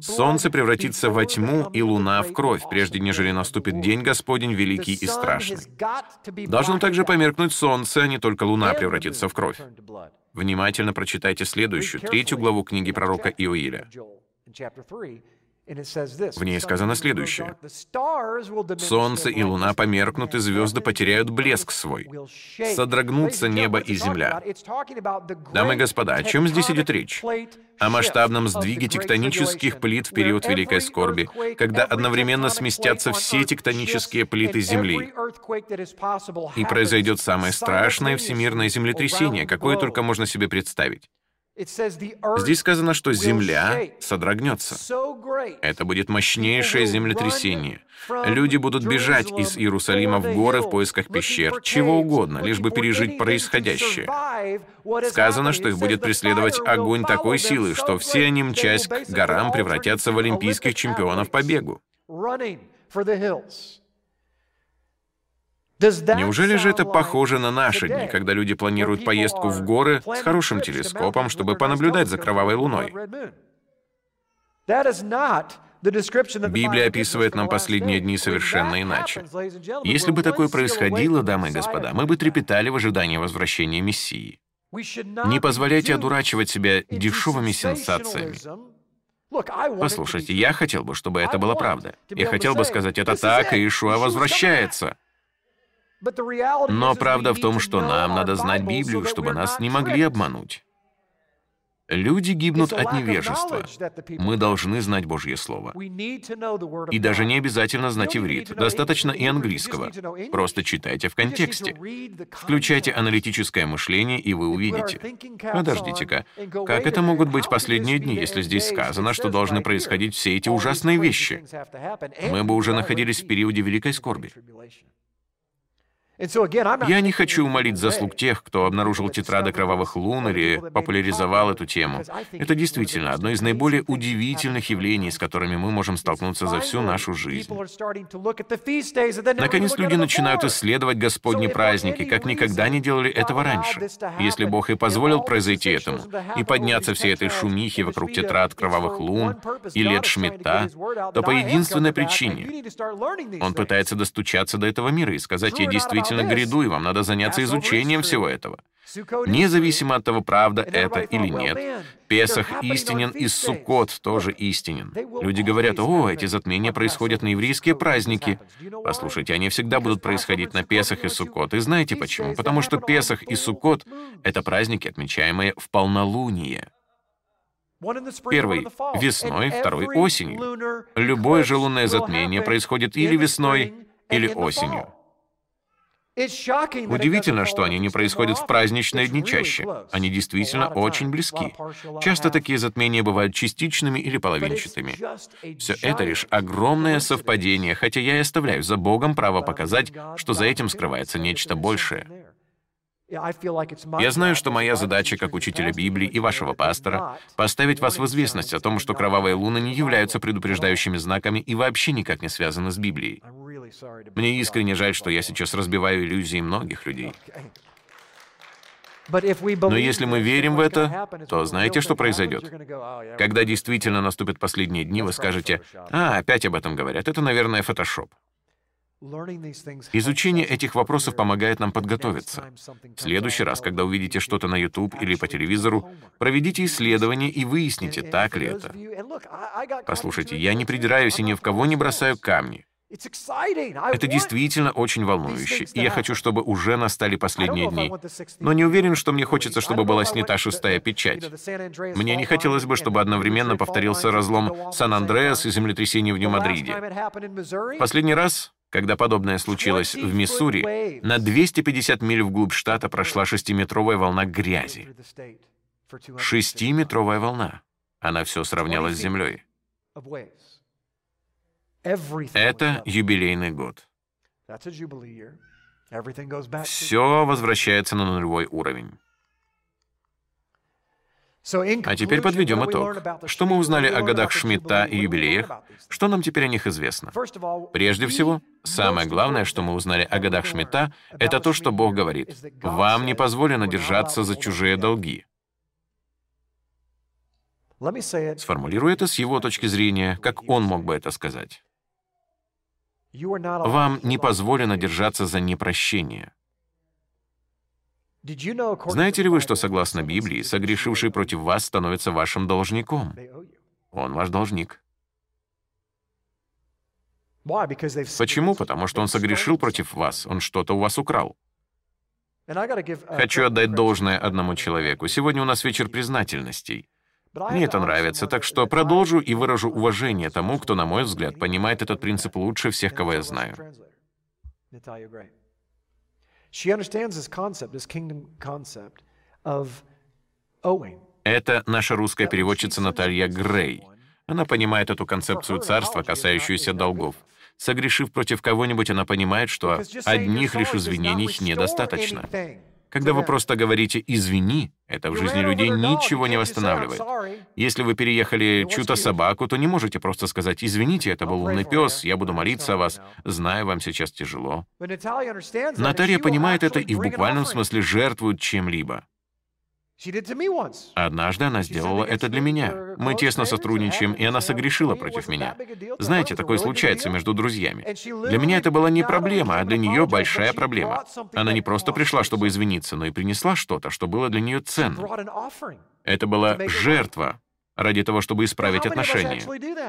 «Солнце превратится во тьму, и луна в кровь, прежде нежели наступит день Господень великий и страшный». Должно также померкнуть солнце, а не только луна превратится в кровь. Внимательно прочитайте следующую, третью главу книги пророка Иоиля. В ней сказано следующее. «Солнце и луна померкнут, и звезды потеряют блеск свой. Содрогнутся небо и земля». Дамы и господа, о чем здесь идет речь? О масштабном сдвиге тектонических плит в период Великой Скорби, когда одновременно сместятся все тектонические плиты Земли. И произойдет самое страшное всемирное землетрясение, какое только можно себе представить. Здесь сказано, что земля содрогнется. Это будет мощнейшее землетрясение. Люди будут бежать из Иерусалима в горы в поисках пещер, чего угодно, лишь бы пережить происходящее. Сказано, что их будет преследовать огонь такой силы, что все они, мчась к горам, превратятся в олимпийских чемпионов по бегу. Неужели же это похоже на наши дни, когда люди планируют поездку в горы с хорошим телескопом, чтобы понаблюдать за кровавой луной? Библия описывает нам последние дни совершенно иначе. Если бы такое происходило, дамы и господа, мы бы трепетали в ожидании возвращения Мессии. Не позволяйте одурачивать себя дешевыми сенсациями. Послушайте, я хотел бы, чтобы это была правда. Я хотел бы сказать, это так, и Ишуа возвращается. Но правда в том, что нам надо знать Библию, чтобы нас не могли обмануть. Люди гибнут от невежества. Мы должны знать Божье Слово. И даже не обязательно знать иврит. Достаточно и английского. Просто читайте в контексте. Включайте аналитическое мышление, и вы увидите. Подождите-ка, как это могут быть последние дни, если здесь сказано, что должны происходить все эти ужасные вещи? Мы бы уже находились в периоде великой скорби. Я не хочу умолить заслуг тех, кто обнаружил тетрады кровавых лун или популяризовал эту тему. Это действительно одно из наиболее удивительных явлений, с которыми мы можем столкнуться за всю нашу жизнь. Наконец, люди начинают исследовать Господни праздники, как никогда не делали этого раньше. Если Бог и позволил произойти этому, и подняться всей этой шумихи вокруг тетрад кровавых лун и лет Шмидта, то по единственной причине. Он пытается достучаться до этого мира и сказать, я действительно действительно гряду, и вам надо заняться изучением всего этого. Независимо от того, правда это или нет, Песах истинен и Суккот тоже истинен. Люди говорят, о, эти затмения происходят на еврейские праздники. Послушайте, они всегда будут происходить на Песах и Суккот. И знаете почему? Потому что Песах и Суккот — это праздники, отмечаемые в полнолуние. Первый — весной, второй — осенью. Любое же лунное затмение происходит или весной, или осенью. Удивительно, что они не происходят в праздничные дни чаще. Они действительно очень близки. Часто такие затмения бывают частичными или половинчатыми. Все это лишь огромное совпадение, хотя я и оставляю за Богом право показать, что за этим скрывается нечто большее. Я знаю, что моя задача как учителя Библии и вашего пастора — поставить вас в известность о том, что кровавые луны не являются предупреждающими знаками и вообще никак не связаны с Библией. Мне искренне жаль, что я сейчас разбиваю иллюзии многих людей. Но если мы верим в это, то знаете, что произойдет? Когда действительно наступят последние дни, вы скажете, «А, опять об этом говорят, это, наверное, фотошоп». Изучение этих вопросов помогает нам подготовиться. В следующий раз, когда увидите что-то на YouTube или по телевизору, проведите исследование и выясните, так ли это. Послушайте, я не придираюсь и ни в кого не бросаю камни. Это действительно очень волнующе, и я хочу, чтобы уже настали последние дни. Но не уверен, что мне хочется, чтобы была снята шестая печать. Мне не хотелось бы, чтобы одновременно повторился разлом Сан-Андреас и землетрясение в Нью-Мадриде. Последний раз когда подобное случилось в Миссури, на 250 миль вглубь штата прошла шестиметровая волна грязи. Шестиметровая волна. Она все сравняла с землей. Это юбилейный год. Все возвращается на нулевой уровень. А теперь подведем итог. Что мы узнали о годах Шмидта и юбилеях? Что нам теперь о них известно? Прежде всего, самое главное, что мы узнали о годах Шмидта, это то, что Бог говорит. «Вам не позволено держаться за чужие долги». Сформулирую это с его точки зрения, как он мог бы это сказать. Вам не позволено держаться за непрощение. Знаете ли вы, что, согласно Библии, согрешивший против вас становится вашим должником? Он ваш должник. Почему? Потому что он согрешил против вас, он что-то у вас украл. Хочу отдать должное одному человеку. Сегодня у нас вечер признательностей. Мне это нравится, так что продолжу и выражу уважение тому, кто, на мой взгляд, понимает этот принцип лучше всех, кого я знаю. Это наша русская переводчица Наталья Грей. Она понимает эту концепцию царства, касающуюся долгов. Согрешив против кого-нибудь, она понимает, что одних лишь извинений недостаточно. Когда вы просто говорите «извини», это в жизни людей ничего не восстанавливает. Если вы переехали чью-то собаку, то не можете просто сказать «извините, это был умный пес, я буду молиться о вас, знаю, вам сейчас тяжело». Наталья понимает это и в буквальном смысле жертвует чем-либо. Однажды она сделала это для меня. Мы тесно сотрудничаем, и она согрешила против меня. Знаете, такое случается между друзьями. Для меня это была не проблема, а для нее большая проблема. Она не просто пришла, чтобы извиниться, но и принесла что-то, что было для нее ценным. Это была жертва, ради того, чтобы исправить отношения.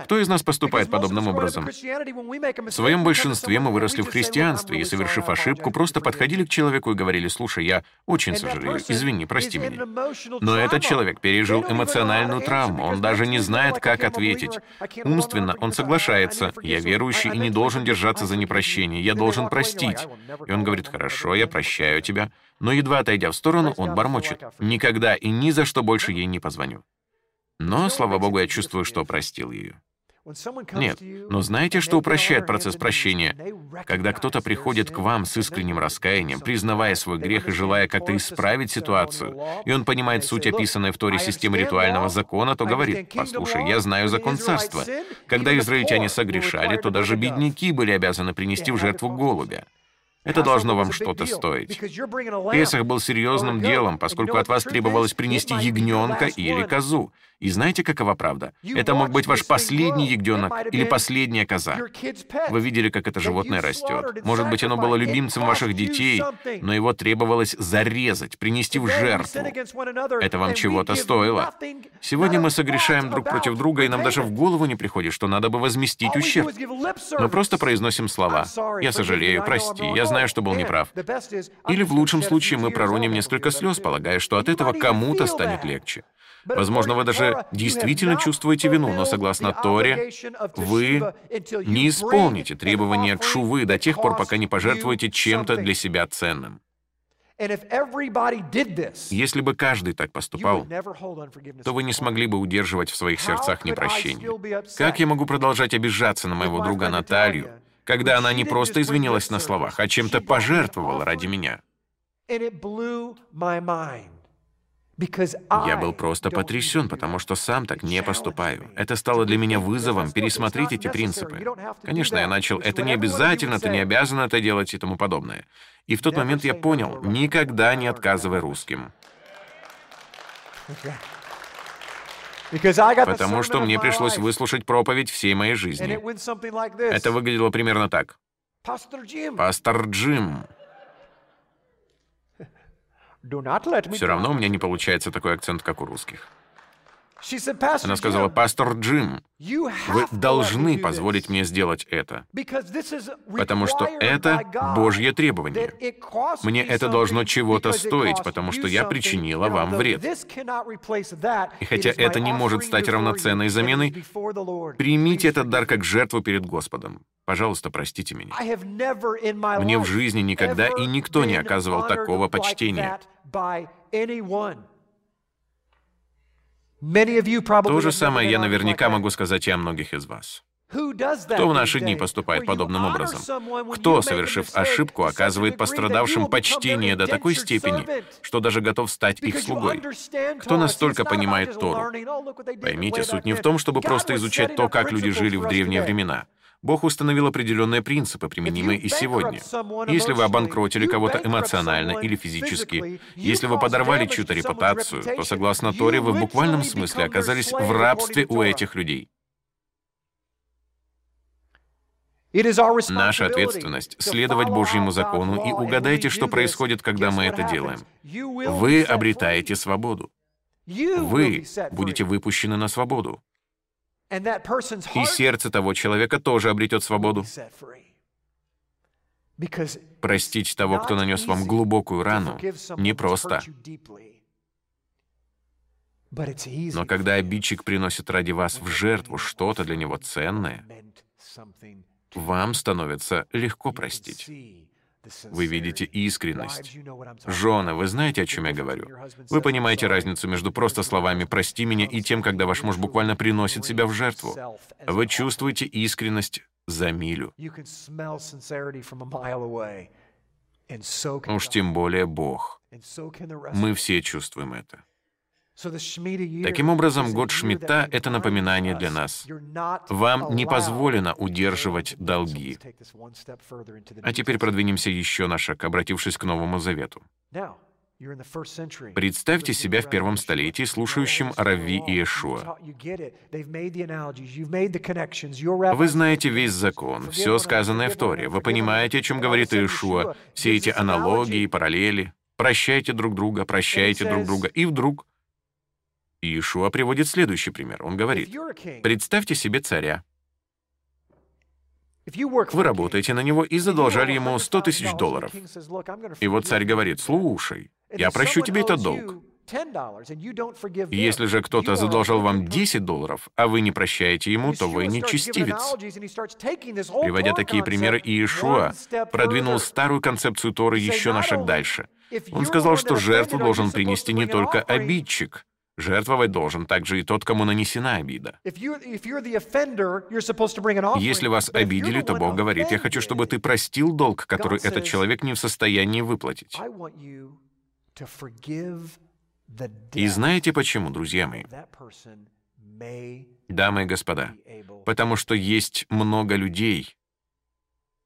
Кто из нас поступает подобным образом? В своем большинстве мы выросли в христианстве и, совершив ошибку, просто подходили к человеку и говорили, «Слушай, я очень сожалею, извини, прости меня». Но этот человек пережил эмоциональную травму, он даже не знает, как ответить. Умственно он соглашается, «Я верующий и не должен держаться за непрощение, я должен простить». И он говорит, «Хорошо, я прощаю тебя». Но едва отойдя в сторону, он бормочет, «Никогда и ни за что больше ей не позвоню». Но, слава богу, я чувствую, что простил ее. Нет, но знаете, что упрощает процесс прощения? Когда кто-то приходит к вам с искренним раскаянием, признавая свой грех и желая как-то исправить ситуацию, и он понимает суть описанной в Торе системы ритуального закона, то говорит, «Послушай, я знаю закон царства. Когда израильтяне согрешали, то даже бедняки были обязаны принести в жертву голубя. Это должно вам что-то стоить. Песах был серьезным делом, поскольку от вас требовалось принести ягненка или козу. И знаете, какова правда? Это мог быть ваш последний ягненок или последняя коза. Вы видели, как это животное растет. Может быть, оно было любимцем ваших детей, но его требовалось зарезать, принести в жертву. Это вам чего-то стоило. Сегодня мы согрешаем друг против друга, и нам даже в голову не приходит, что надо бы возместить ущерб. Мы просто произносим слова. «Я сожалею, прости, я знаю, что был неправ». Или в лучшем случае мы пророним несколько слез, полагая, что от этого кому-то станет легче. Возможно, вы даже действительно чувствуете вину, но согласно Торе, вы не исполните требования Тшувы до тех пор, пока не пожертвуете чем-то для себя ценным. Если бы каждый так поступал, то вы не смогли бы удерживать в своих сердцах непрощение. Как я могу продолжать обижаться на моего друга Наталью, когда она не просто извинилась на словах, а чем-то пожертвовала ради меня? Я был просто потрясен, потому что сам так не поступаю. Это стало для меня вызовом пересмотреть эти принципы. Конечно, я начал, это не обязательно, ты не обязан это делать и тому подобное. И в тот момент я понял, никогда не отказывай русским. Потому что мне пришлось выслушать проповедь всей моей жизни. Это выглядело примерно так. Пастор Джим, все равно у меня не получается такой акцент, как у русских. Она сказала, «Пастор Джим, вы должны позволить мне сделать это, потому что это Божье требование. Мне это должно чего-то стоить, потому что я причинила вам вред. И хотя это не может стать равноценной заменой, примите этот дар как жертву перед Господом. Пожалуйста, простите меня. Мне в жизни никогда и никто не оказывал такого почтения. То же самое я наверняка могу сказать и о многих из вас. Кто в наши дни поступает подобным образом? Кто, совершив ошибку, оказывает пострадавшим почтение до такой степени, что даже готов стать их слугой? Кто настолько понимает Тору? Поймите, суть не в том, чтобы просто изучать то, как люди жили в древние времена. Бог установил определенные принципы, применимые и сегодня. Если вы обанкротили кого-то эмоционально или физически, если вы подорвали чью-то репутацию, то, согласно Торе, вы в буквальном смысле оказались в рабстве у этих людей. Наша ответственность — следовать Божьему закону, и угадайте, что происходит, когда мы это делаем. Вы обретаете свободу. Вы будете выпущены на свободу. И сердце того человека тоже обретет свободу. Простить того, кто нанес вам глубокую рану, непросто. Но когда обидчик приносит ради вас в жертву что-то для него ценное, вам становится легко простить. Вы видите искренность. Жены, вы знаете, о чем я говорю? Вы понимаете разницу между просто словами «прости меня» и тем, когда ваш муж буквально приносит себя в жертву. Вы чувствуете искренность за милю. Уж тем более Бог. Мы все чувствуем это. Таким образом, год Шмидта — это напоминание для нас. Вам не позволено удерживать долги. А теперь продвинемся еще на шаг, обратившись к Новому Завету. Представьте себя в первом столетии слушающим Рави и Иешуа. Вы знаете весь закон, все сказанное в Торе. Вы понимаете, о чем говорит Иешуа, все эти аналогии, параллели. Прощайте друг друга, прощайте друг друга. И вдруг Иешуа приводит следующий пример. Он говорит, представьте себе царя. Вы работаете на него и задолжали ему 100 тысяч долларов. И вот царь говорит, слушай, я прощу тебе этот долг. Если же кто-то задолжал вам 10 долларов, а вы не прощаете ему, то вы нечестивец. Приводя такие примеры, Иешуа продвинул старую концепцию Торы еще на шаг дальше. Он сказал, что жертву должен принести не только обидчик, Жертвовать должен также и тот, кому нанесена обида. Если вас обидели, то Бог говорит, «Я хочу, чтобы ты простил долг, который этот человек не в состоянии выплатить». И знаете почему, друзья мои? Дамы и господа, потому что есть много людей,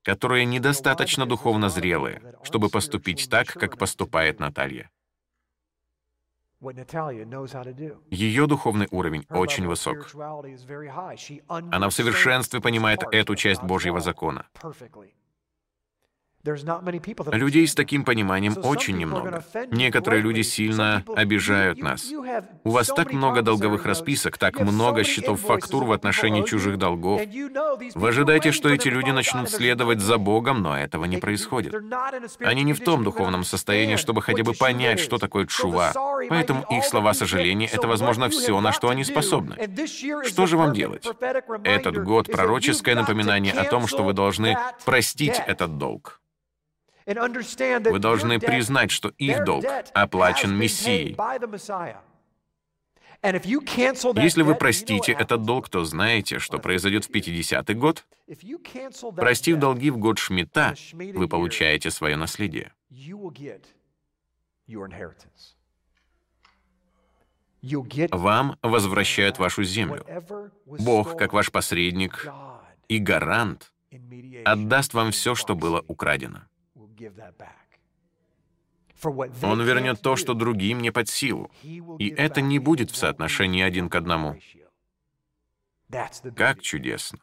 которые недостаточно духовно зрелые, чтобы поступить так, как поступает Наталья. Ее духовный уровень очень высок. Она в совершенстве понимает эту часть Божьего закона. Людей с таким пониманием очень немного. Некоторые люди сильно обижают нас. У вас так много долговых расписок, так много счетов фактур в отношении чужих долгов. Вы ожидаете, что эти люди начнут следовать за Богом, но этого не происходит. Они не в том духовном состоянии, чтобы хотя бы понять, что такое чува. Поэтому их слова сожаления — это, возможно, все, на что они способны. Что же вам делать? Этот год — пророческое напоминание о том, что вы должны простить этот долг. Вы должны признать, что их долг оплачен Мессией. Если вы простите этот долг, то знаете, что произойдет в 50-й год. Простив долги в год Шмита, вы получаете свое наследие. Вам возвращают вашу землю. Бог, как ваш посредник и гарант, отдаст вам все, что было украдено. Он вернет то, что другим не под силу. И это не будет в соотношении один к одному. Как чудесно.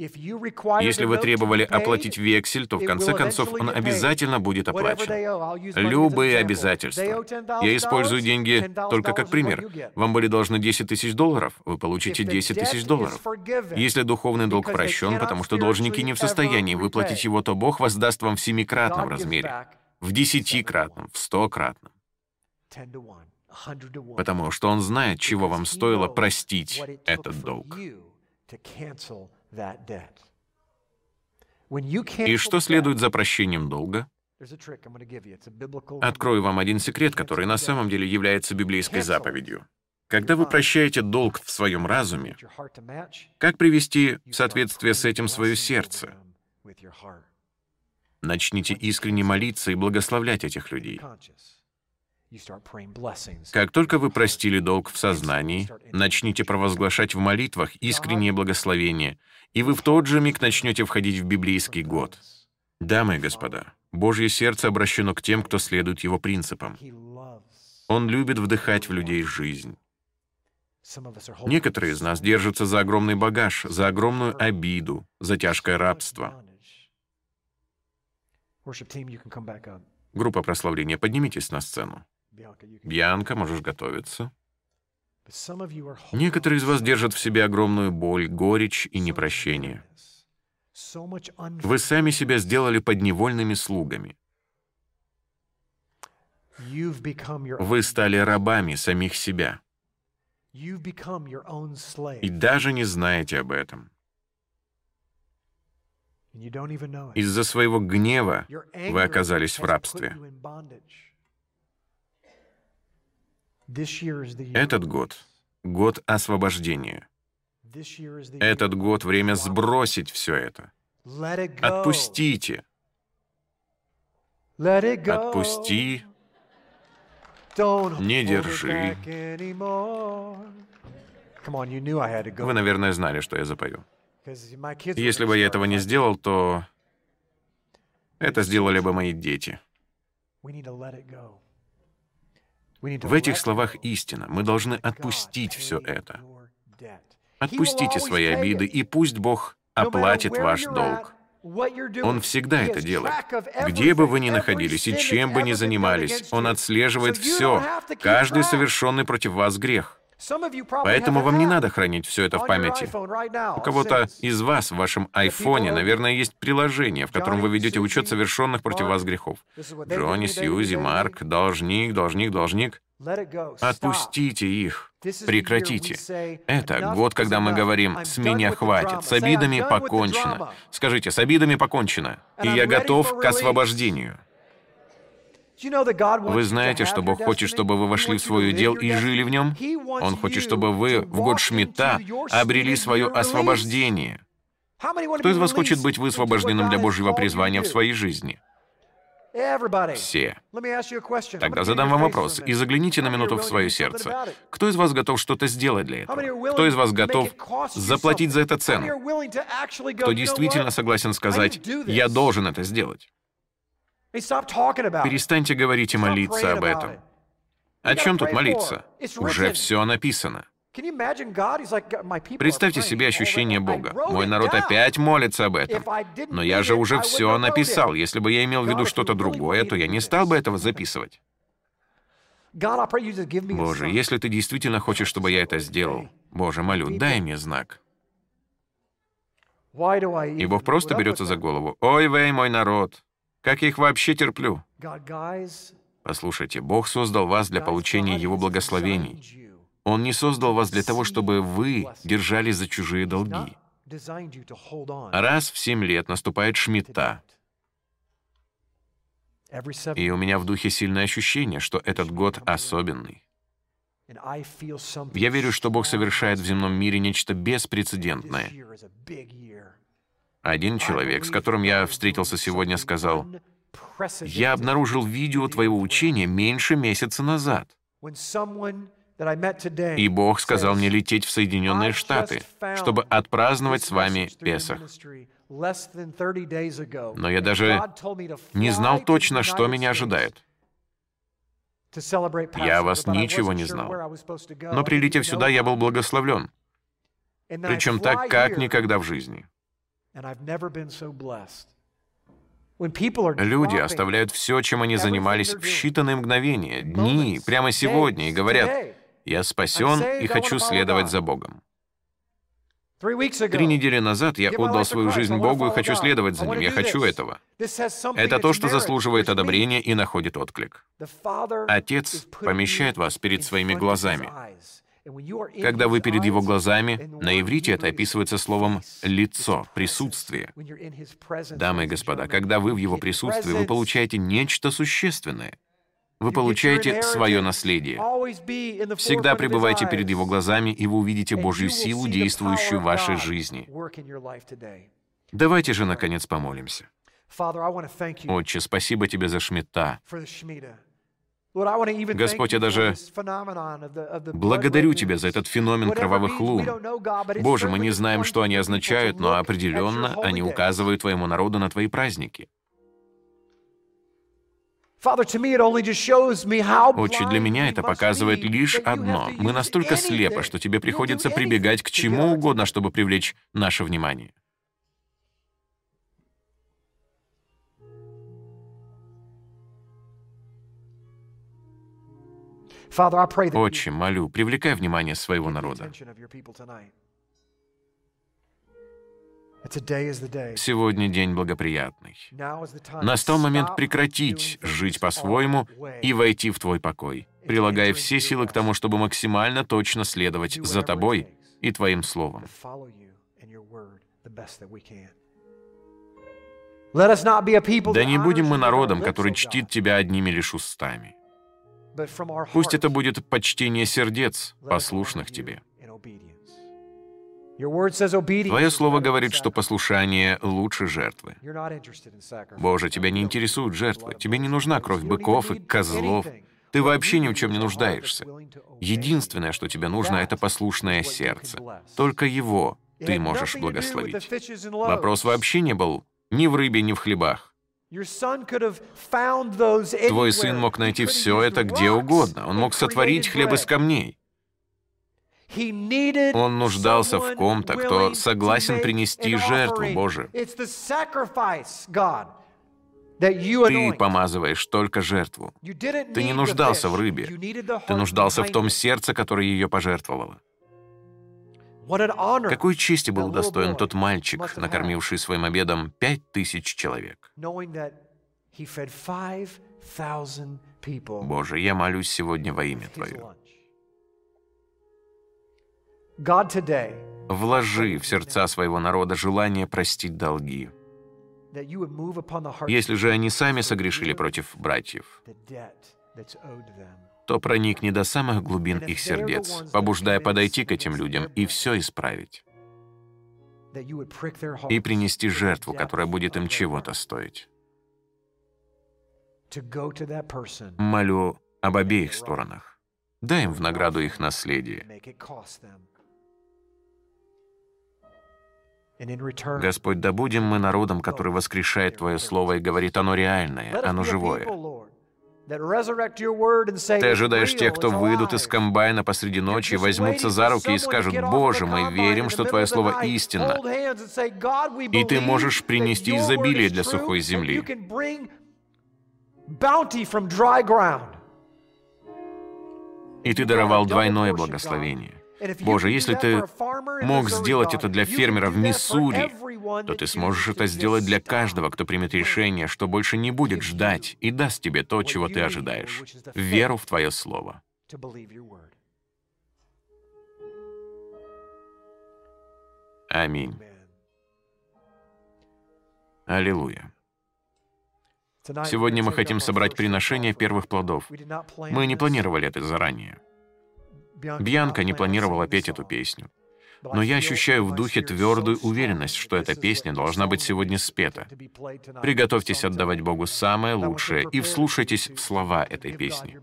Если вы требовали оплатить вексель, то в конце концов он обязательно будет оплачен. Любые обязательства. Я использую деньги только как пример. Вам были должны 10 тысяч долларов, вы получите 10 тысяч долларов. Если духовный долг прощен, потому что должники не в состоянии выплатить его, то Бог воздаст вам в семикратном размере, в десятикратном, в стократном. Потому что Он знает, чего вам стоило простить этот долг. И что следует за прощением долга? Открою вам один секрет, который на самом деле является библейской заповедью. Когда вы прощаете долг в своем разуме, как привести в соответствие с этим свое сердце? Начните искренне молиться и благословлять этих людей. Как только вы простили долг в сознании, начните провозглашать в молитвах искреннее благословение, и вы в тот же миг начнете входить в библейский год. Дамы и господа, Божье сердце обращено к тем, кто следует его принципам. Он любит вдыхать в людей жизнь. Некоторые из нас держатся за огромный багаж, за огромную обиду, за тяжкое рабство. Группа прославления, поднимитесь на сцену. Бьянка, можешь готовиться. Некоторые из вас держат в себе огромную боль, горечь и непрощение. Вы сами себя сделали подневольными слугами. Вы стали рабами самих себя. И даже не знаете об этом. Из-за своего гнева вы оказались в рабстве. Этот год — год освобождения. Этот год — время сбросить все это. Отпустите. Отпусти. Не держи. Вы, наверное, знали, что я запою. Если бы я этого не сделал, то это сделали бы мои дети. В этих словах истина. Мы должны отпустить все это. Отпустите свои обиды, и пусть Бог оплатит ваш долг. Он всегда это делает. Где бы вы ни находились и чем бы ни занимались, Он отслеживает все, каждый совершенный против вас грех. Поэтому вам не надо хранить все это в памяти. У кого-то из вас в вашем айфоне, наверное, есть приложение, в котором вы ведете учет совершенных против вас грехов. Джонни, Сьюзи, Марк, должник, должник, должник. Отпустите их. Прекратите. Это год, когда мы говорим «с меня хватит», «с обидами покончено». Скажите «с обидами покончено», и я готов к освобождению. Вы знаете, что Бог хочет, чтобы вы вошли в свой удел и жили в нем? Он хочет, чтобы вы в год Шмидта обрели свое освобождение. Кто из вас хочет быть высвобожденным для Божьего призвания в своей жизни? Все. Тогда задам вам вопрос и загляните на минуту в свое сердце. Кто из вас готов что-то сделать для этого? Кто из вас готов заплатить за это цену? Кто действительно согласен сказать, «Я должен это сделать»? Перестаньте говорить и молиться об этом. О чем тут молиться? Уже все написано. Представьте себе ощущение Бога. Мой народ опять молится об этом. Но я же уже все написал. Если бы я имел в виду что-то другое, то я не стал бы этого записывать. Боже, если ты действительно хочешь, чтобы я это сделал, Боже, молю, дай мне знак. И Бог просто берется за голову. Ой, вей, мой народ, как я их вообще терплю. Послушайте, Бог создал вас для получения Его благословений. Он не создал вас для того, чтобы вы держались за чужие долги. Раз в семь лет наступает seven и у меня в духе сильное ощущение, что этот год особенный. Я верю, что Бог совершает в земном мире нечто беспрецедентное. Один человек, с которым я встретился сегодня, сказал, «Я обнаружил видео твоего учения меньше месяца назад, и Бог сказал мне лететь в Соединенные Штаты, чтобы отпраздновать с вами Песах. Но я даже Не знал точно, что меня ожидает. Я вас ничего не знал. Но прилетев сюда, я был благословлен, причем так, как никогда в жизни. Люди оставляют все, чем они занимались, в считанные мгновения, дни, прямо сегодня, и говорят, «Я спасен и хочу следовать за Богом». Три недели назад я отдал свою жизнь Богу и хочу следовать за Ним. Я хочу этого. Это то, что заслуживает одобрения и находит отклик. Отец помещает вас перед своими глазами. Когда вы перед Его глазами, на иврите это описывается словом «лицо», «присутствие». Дамы и господа, когда вы в Его присутствии, вы получаете нечто существенное. Вы получаете свое наследие. Всегда пребывайте перед Его глазами, и вы увидите Божью силу, действующую в вашей жизни. Давайте же, наконец, помолимся. Отче, спасибо Тебе за Шмидта. Господь, я даже Благодарю Тебя за этот феномен кровавых лун. Боже, мы не знаем, что они означают, но определенно они указывают Твоему народу на Твои праздники. Отче, для меня это показывает лишь одно. Мы настолько слепы, что Тебе приходится прибегать к чему угодно, чтобы привлечь наше внимание. Отче, молю, привлекай внимание своего народа. Сегодня день благоприятный. Настал момент прекратить жить по-своему и войти в Твой покой, прилагая все силы к тому, чтобы максимально точно следовать за Тобой и Твоим Словом. Да не будем мы народом, который чтит Тебя одними лишь устами. Пусть это будет почтение сердец, послушных Тебе. Твое слово говорит, что послушание лучше жертвы. Боже, тебя не интересуют жертвы. Тебе не нужна кровь быков и козлов. Ты вообще ни в чем не нуждаешься. Единственное, что тебе нужно, это послушное сердце. Только его ты можешь благословить. Вопрос вообще не был ни в рыбе, ни в хлебах. Твой сын мог найти все это где угодно. Он мог сотворить хлеб из камней. Он нуждался в ком-то, кто согласен принести жертву Божию. Ты помазываешь только жертву. Ты не нуждался в рыбе. Ты нуждался в том сердце, которое ее пожертвовало. Какой чести был удостоен тот мальчик, накормивший своим обедом пять тысяч человек. Боже, я молюсь сегодня во имя Твое. Вложи в сердца своего народа желание простить долги. Если же они сами согрешили против братьев, то проникни до самых глубин их сердец, побуждая подойти к этим людям и все исправить. И принести жертву, которая будет им чего-то стоить. Молю об обеих сторонах. Дай им в награду их наследие. Господь, да будем мы народом, который воскрешает Твое Слово и говорит, оно реальное, оно живое. Ты ожидаешь тех, кто выйдут из комбайна посреди ночи, возьмутся за руки и скажут, «Боже, мы верим, что Твое Слово истинно». И ты можешь принести изобилие для сухой земли. И ты даровал двойное благословение. Боже, если ты мог сделать это для фермера в Миссури, то ты сможешь это сделать для каждого, кто примет решение, что больше не будет ждать и даст тебе то, чего ты ожидаешь — веру в Твое Слово. Аминь. Аллилуйя. Сегодня мы хотим собрать приношение первых плодов. Мы не планировали это заранее. Бьянка не планировала петь эту песню. Но я ощущаю в духе твердую уверенность, что эта песня должна быть сегодня спета. Приготовьтесь отдавать Богу самое лучшее и вслушайтесь в слова этой песни.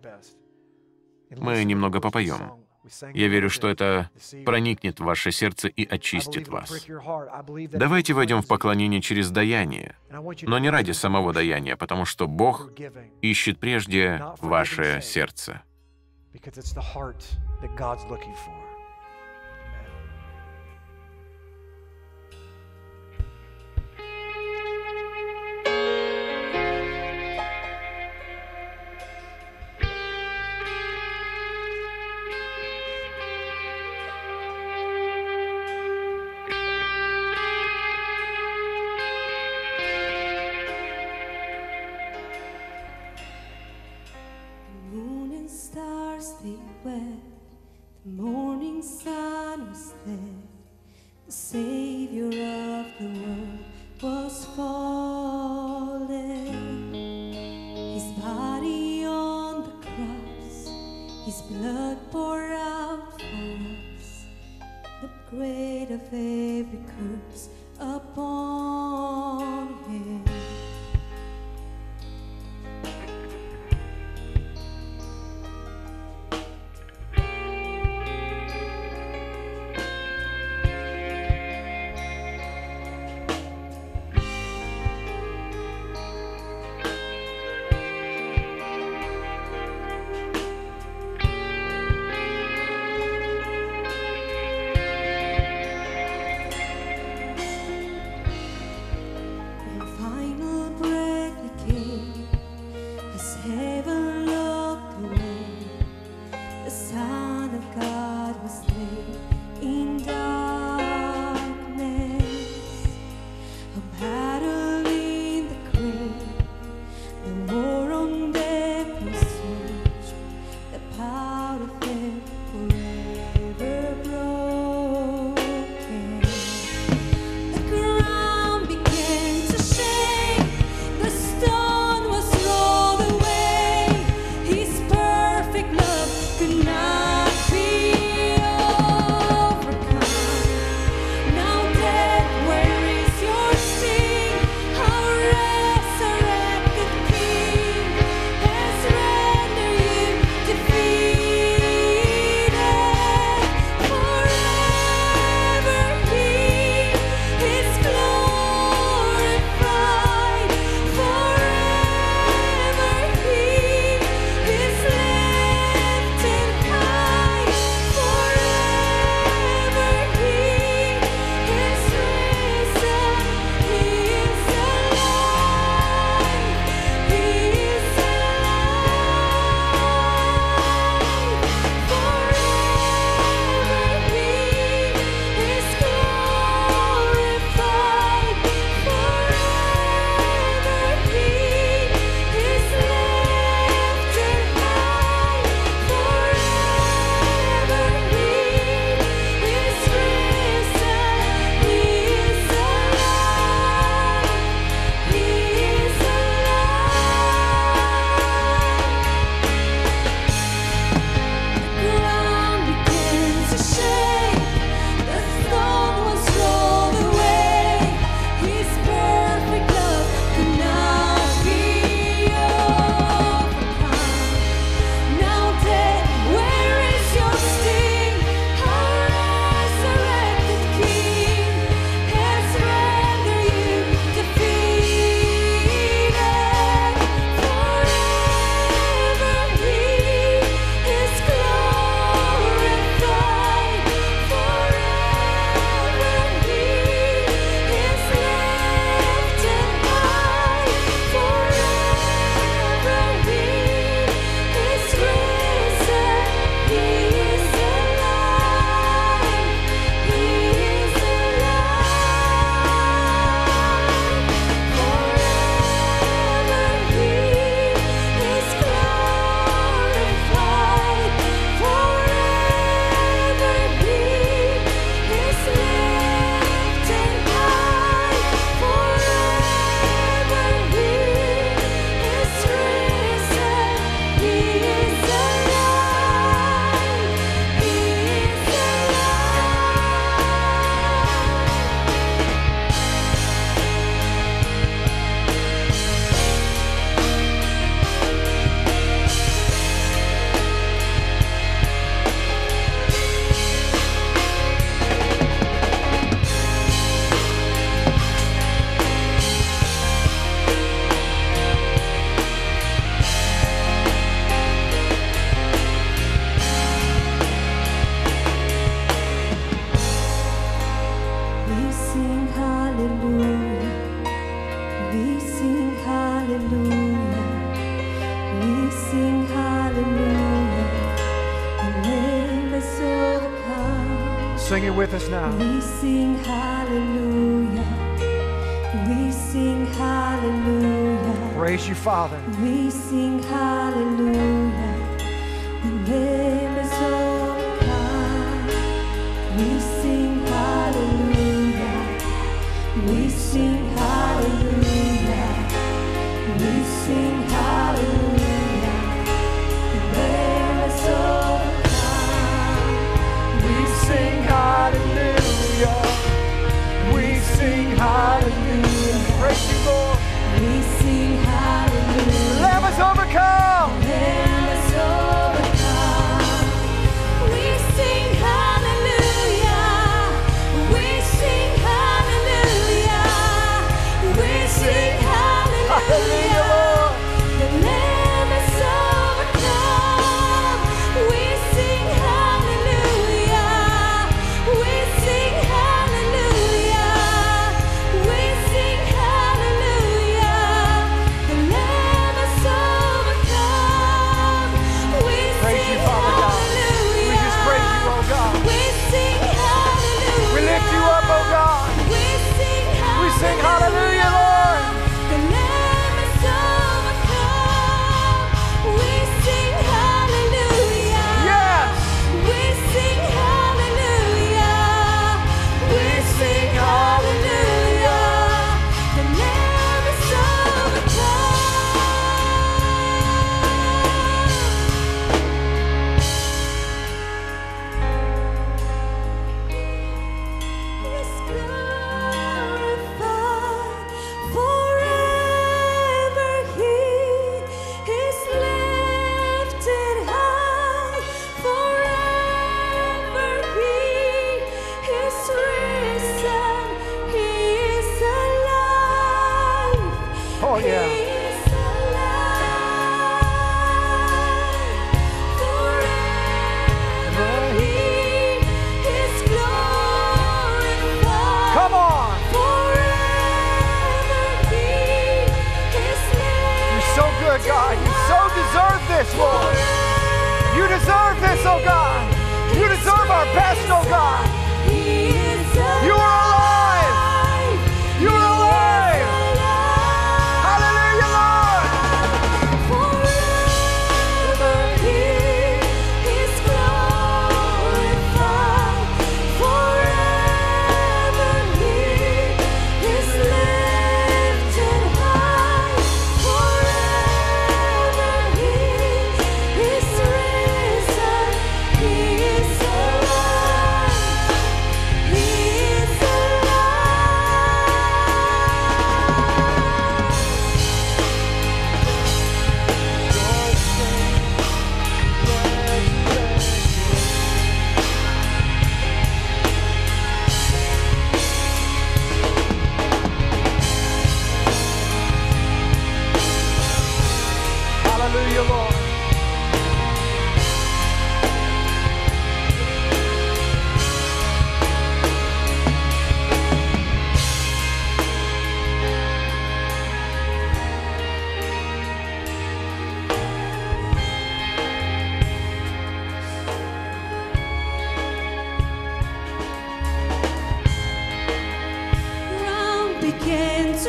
Мы немного попоем. Я верю, что это проникнет в ваше сердце и очистит вас. Давайте войдем в поклонение через даяние, но не ради самого даяния, потому что Бог ищет прежде ваше сердце. Sing it with us now. We us now.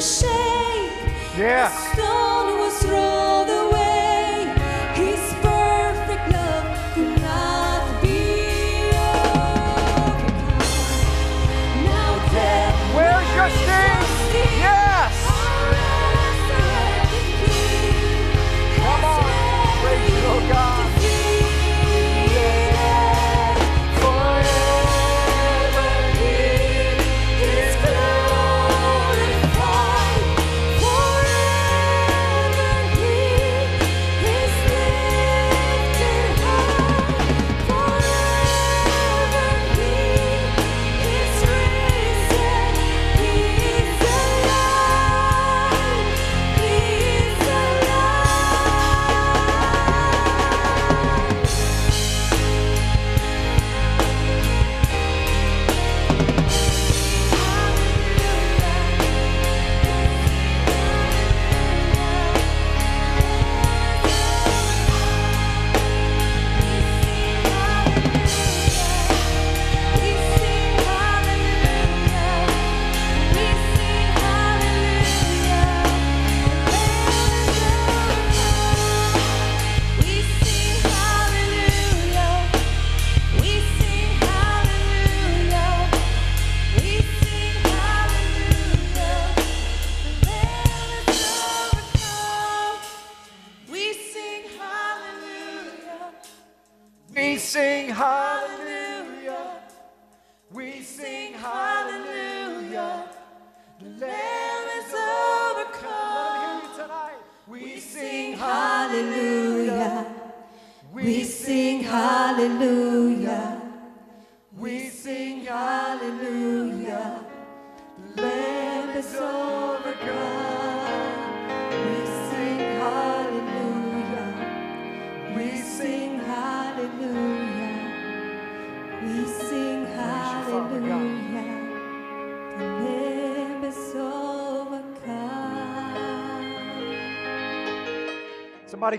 To shake. Yeah.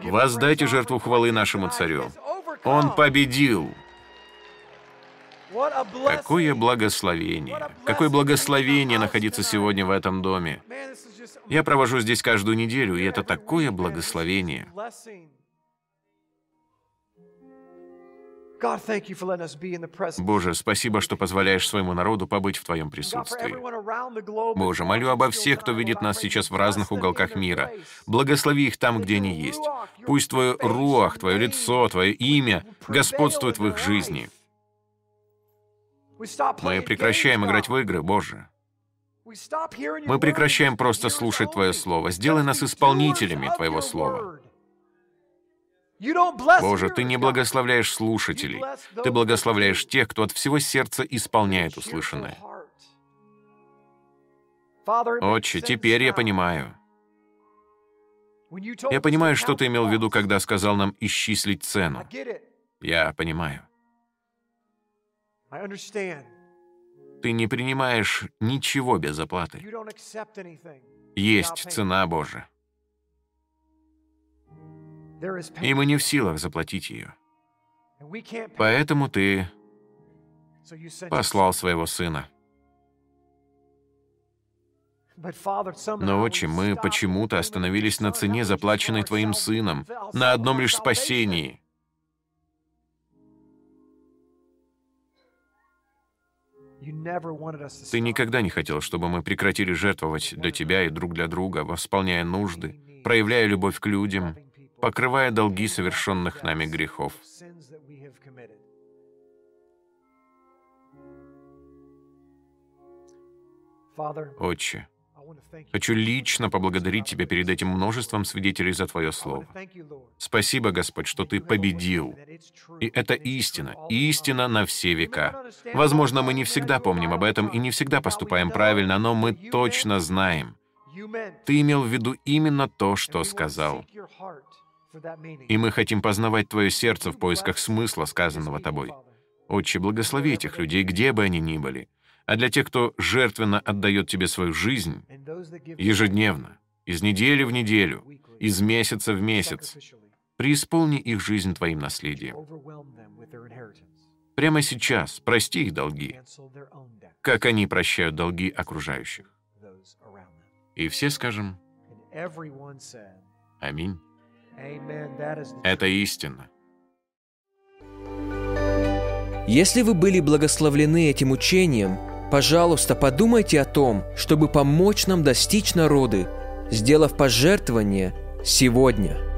Воздайте жертву хвалы нашему царю. Он победил. Какое благословение. Какое благословение находиться сегодня в этом доме. Я провожу здесь каждую неделю, и это такое благословение. Боже, спасибо, что позволяешь своему народу побыть в Твоем присутствии. Боже, молю обо всех, кто видит нас сейчас в разных уголках мира. Благослови их там, где они есть. Пусть Твое руах, Твое лицо, Твое имя господствует в их жизни. Мы прекращаем играть в игры, Боже. Мы прекращаем просто слушать Твое. Слово. Сделай нас исполнителями Твоего Слова. Боже, Ты не благословляешь слушателей. Ты благословляешь тех, кто от всего сердца исполняет услышанное. Отче, теперь я понимаю. Я понимаю, что Ты имел в виду, когда сказал нам исчислить цену. Я понимаю. Ты не принимаешь ничего без оплаты. Есть цена Божия. И мы не в силах заплатить ее. Поэтому Ты послал своего Сына. Но, Отче, мы почему-то остановились на цене, заплаченной Твоим Сыном, на одном лишь спасении. Ты никогда не хотел, чтобы мы прекратили жертвовать для Тебя и друг для друга, восполняя нужды, проявляя любовь к людям, покрывая долги совершенных нами грехов. Отче, хочу лично поблагодарить Тебя перед этим множеством свидетелей за Твое Слово. Спасибо, Господь, что Ты победил. И это истина, истина на все века. Возможно, мы не всегда помним об этом и не всегда поступаем правильно, но мы точно знаем. Ты имел в виду именно то, что сказал. И мы хотим познавать Твое сердце в поисках смысла сказанного Тобой. Отче, благослови этих людей, где бы они ни были. А для тех, кто жертвенно отдает Тебе свою жизнь, ежедневно, из недели в неделю, из месяца в месяц, преисполни их жизнь Твоим наследием. Прямо сейчас прости их долги, как они прощают долги окружающих. И все скажем «Аминь». Это истина. Если вы были благословлены этим учением, пожалуйста, подумайте о том, чтобы помочь нам достичь народы, сделав пожертвование сегодня –